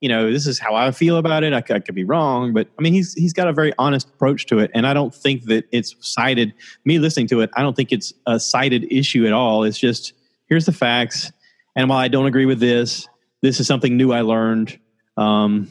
You know, this is how I feel about it. I could be wrong, but I mean, he's he's got a very honest approach to it, and I don't think that it's cited. Me listening to it, I don't think it's a cited issue at all. It's just here's the facts and while i don't agree with this this is something new i learned um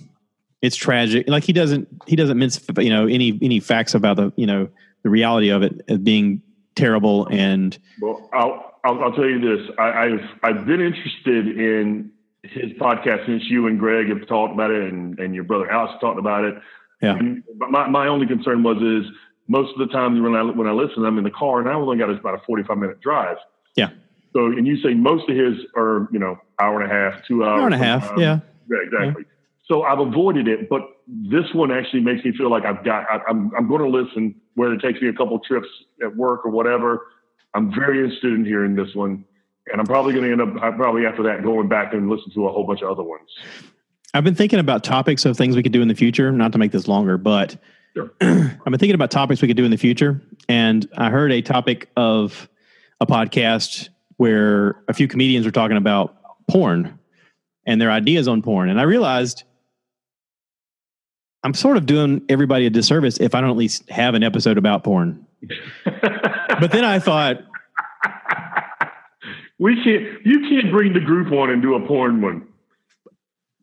it's tragic like he doesn't he doesn't mince you know any any facts about the you know the reality of it as being terrible and well, I'll, I'll I'll tell you this. I, I've I've been interested in his podcast since you and Greg have talked about it, and, and your brother Alex talked about it. Yeah. And, my, my only concern was is most of the time when I when I listen, I'm in the car, and I only got about a 45 minute drive. Yeah. So, and you say most of his are you know hour and a half, two hours, hour and a half sometimes. yeah Yeah, exactly. So I've avoided it, but this one actually makes me feel like I've got. I, I'm I'm going to listen, whether it takes me a couple trips at work or whatever. I'm very interested in hearing this one, and I'm probably going to end up I probably after that going back and listen to a whole bunch of other ones. i've been thinking about topics of things we could do in the future not to make this longer but Sure. i've been thinking about topics we could do in the future and i heard a topic of a podcast where a few comedians were talking about porn and their ideas on porn and i realized i'm sort of doing everybody a disservice if i don't at least have an episode about porn but then i thought we can't. You can't bring the group on and do a porn one.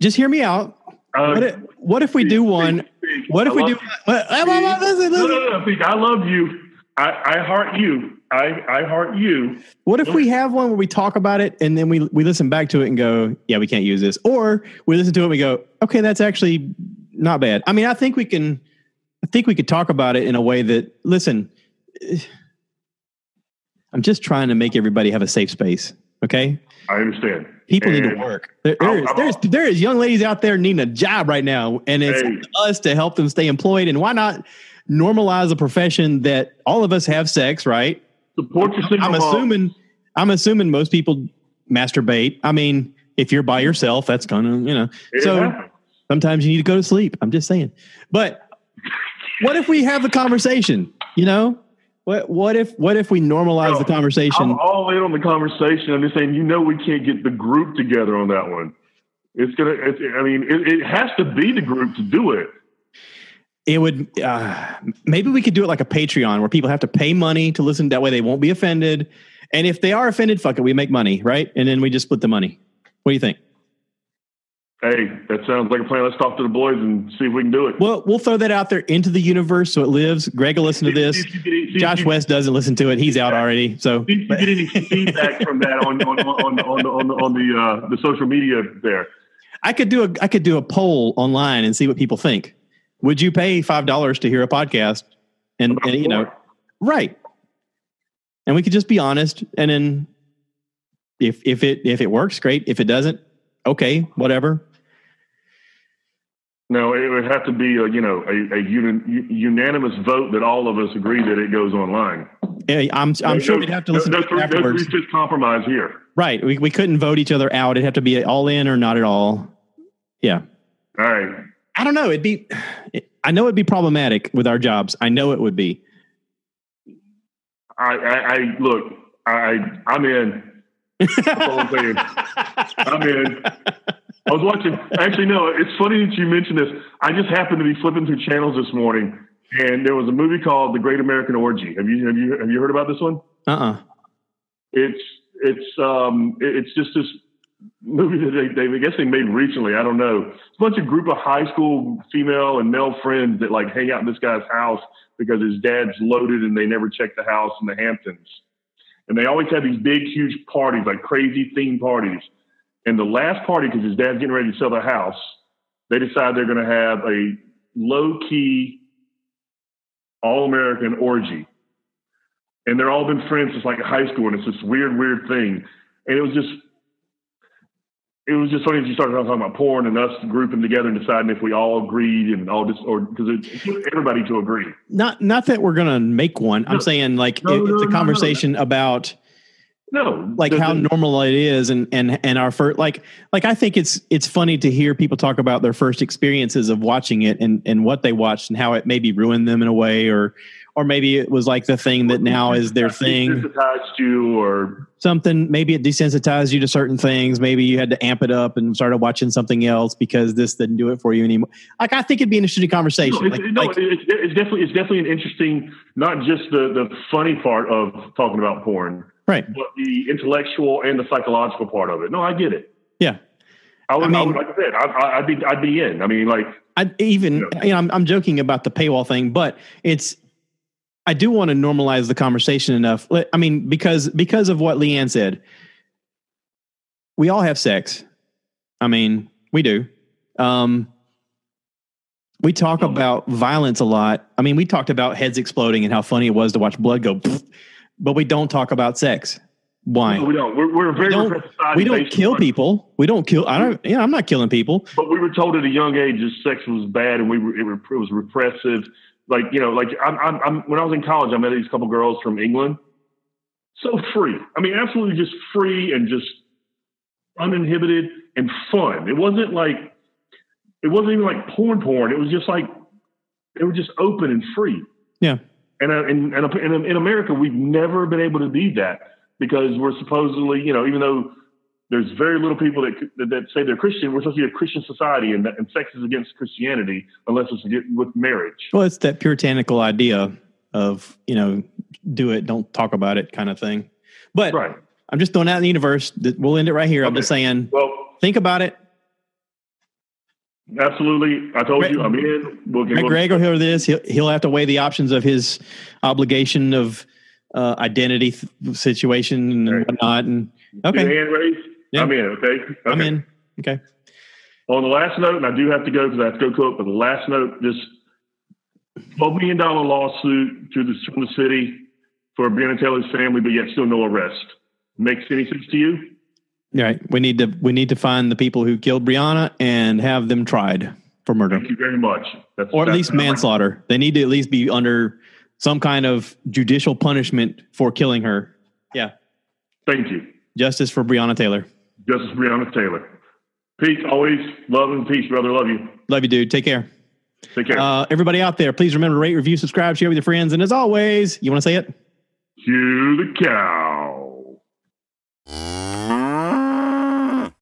just hear me out Uh, what if, what if we do one what if I we love do what, wait, wait, wait, listen, No, no, no, I love you. I, I heart you. I, I heart you. What if we have one where we talk about it and then we we listen back to it and go, yeah, we can't use this, or we listen to it and we go, okay, that's actually not bad. I mean, I think we can, I think we could talk about it in a way that, listen, I'm just trying to make everybody have a safe space. Okay, I understand. people need to work. There, there's, there is young ladies out there needing a job right now, and it's Hey. us to help them stay employed. And why not normalize a profession that all of us have sex, right? Support your single I'm mom. assuming I'm assuming most people masturbate. I mean, if you're by yourself, that's gonna, you know. It so happens. sometimes you need to go to sleep. I'm just saying. But what if we have a conversation? You know? What what if what if we normalize the conversation? I'm all in on the conversation. I'm just saying, you know, we can't get the group together on that one. It's gonna. It's, I mean, it, it has to be the group to do it. It would uh, maybe we could do it like a Patreon where people have to pay money to listen. That way they won't be offended. And if they are offended, fuck it, we make money, right? And then we just split the money. What do you think? Hey, that sounds like a plan. Let's talk to the boys and see if we can do it. Well, we'll throw that out there into the universe so it lives. Greg will listen to this. See if you get any- see if Josh West doesn't listen to it. He's out already. So if you get any feedback from that on on on on, on, the, on the uh, the social media there. I could do a I could do a poll online and see what people think. Would you pay five dollars to hear a podcast? And, and you know, right. And we could just be honest. And then if if it if it works, great. If it doesn't, okay, whatever. No, it would have to be a you know a, a unanimous vote that all of us agree that it goes online. Yeah, I'm I'm sure we'd have to listen no, to no, afterwards. No, just compromise here. Right. We we couldn't vote each other out. It'd have to be all in or not at all. Yeah. All right. I don't know. It'd be. I know it'd be problematic with our jobs. I know it would be. I, I, I look. I, I'm in. That's all I'm. I'm in. I was watching. Actually, no. It's funny that you mentioned this. I just happened to be flipping through channels this morning, and there was a movie called The Great American Orgy. Have you have you have you heard about this one? Uh. uh It's it's um it's just this movie that they, they I guess they made recently. I don't know. It's a bunch of group of high school female and male friends that like hang out in this guy's house because his dad's loaded and they never check the house in the Hamptons. And they always have these big, huge parties, like crazy theme parties. And the last party, because his dad's getting ready to sell the house, they decide they're going to have a low key, all American orgy. And they're all been friends since like high school, and it's this weird, weird thing. And it was just it was just funny as you started talking about porn and us grouping together and deciding if we all agreed and all just or because it everybody to agree. Not, not that we're going to make one. No. I'm saying like no, it, it's no, a conversation about no, like how normal it is, and and and our first like like I think it's it's funny to hear people talk about their first experiences of watching it and and what they watched and how it maybe ruined them in a way or or maybe it was like the thing that now is their thing. Desensitized you, or something. Maybe it desensitized you to certain things. Maybe you had to amp it up and started watching something else because this didn't do it for you anymore. Like I think it'd be an interesting conversation. No, it's, like, no, like, it's, it's definitely it's definitely an interesting, not just the the funny part of talking about porn, right? But the intellectual and the psychological part of it. No, I get it. Yeah. I would, I mean, I would, like I said, I, would be, I'd be in. I mean, like, I even, you know, you know I'm, I'm joking about the paywall thing, but it's, I do want to normalize the conversation enough. I mean, because because of what LeeAnn said, we all have sex. I mean, we do. Um, we talk about violence a lot. I mean, we talked about heads exploding and how funny it was to watch blood go, but we don't talk about sex. Why? No, we don't. We're, we're very we don't, we don't kill people. We don't kill. I don't. Yeah, I'm not killing people. But we were told at a young age that sex was bad and we were, it, it was repressive like you know, like I'm, I'm, I'm, when I was in college, I met these couple girls from England. So free. I mean, absolutely just free and just uninhibited and fun. It wasn't like it wasn't even like porn porn. It was just like they were just open and free. Yeah. And uh, in, in, in America, we've never been able to be that because we're supposedly, you know, even though there's very little people that, that say they're Christian. We're supposed to be a Christian society, and, and sex is against Christianity unless it's with marriage. Well, it's that puritanical idea of you know, do it, don't talk about it, kind of thing. But right. I'm just throwing out in the universe. We'll end it right here. Okay. I'm just saying. Well, think about it. Absolutely, I told Greg, you I'm in. We'll, Greg, Greg will hear this. He'll, he'll have to weigh the options of his obligation of uh, identity th- situation and whatnot. And okay, hand raised. Yeah. I'm in. Okay? okay. I'm in. Okay. On the last note, and I do have to go because I have to go cook, but the last note, this $12 million lawsuit to the, from the city for Breonna Taylor's family, but yet still no arrest. Makes any sense to you? Right. We need to we need to find the people who killed Breonna and have them tried for murder. Thank you very much. That's, or at least manslaughter. They need to at least be under some kind of judicial punishment for killing her. Yeah. Thank you. Justice for Breonna Taylor. Justice Breonna Taylor. Peace, always love and peace, brother. Love you. Love you, dude. Take care. Take care. Uh, everybody out there, please remember to rate, review, subscribe, share with your friends. And as always, you want to say it? To the cow.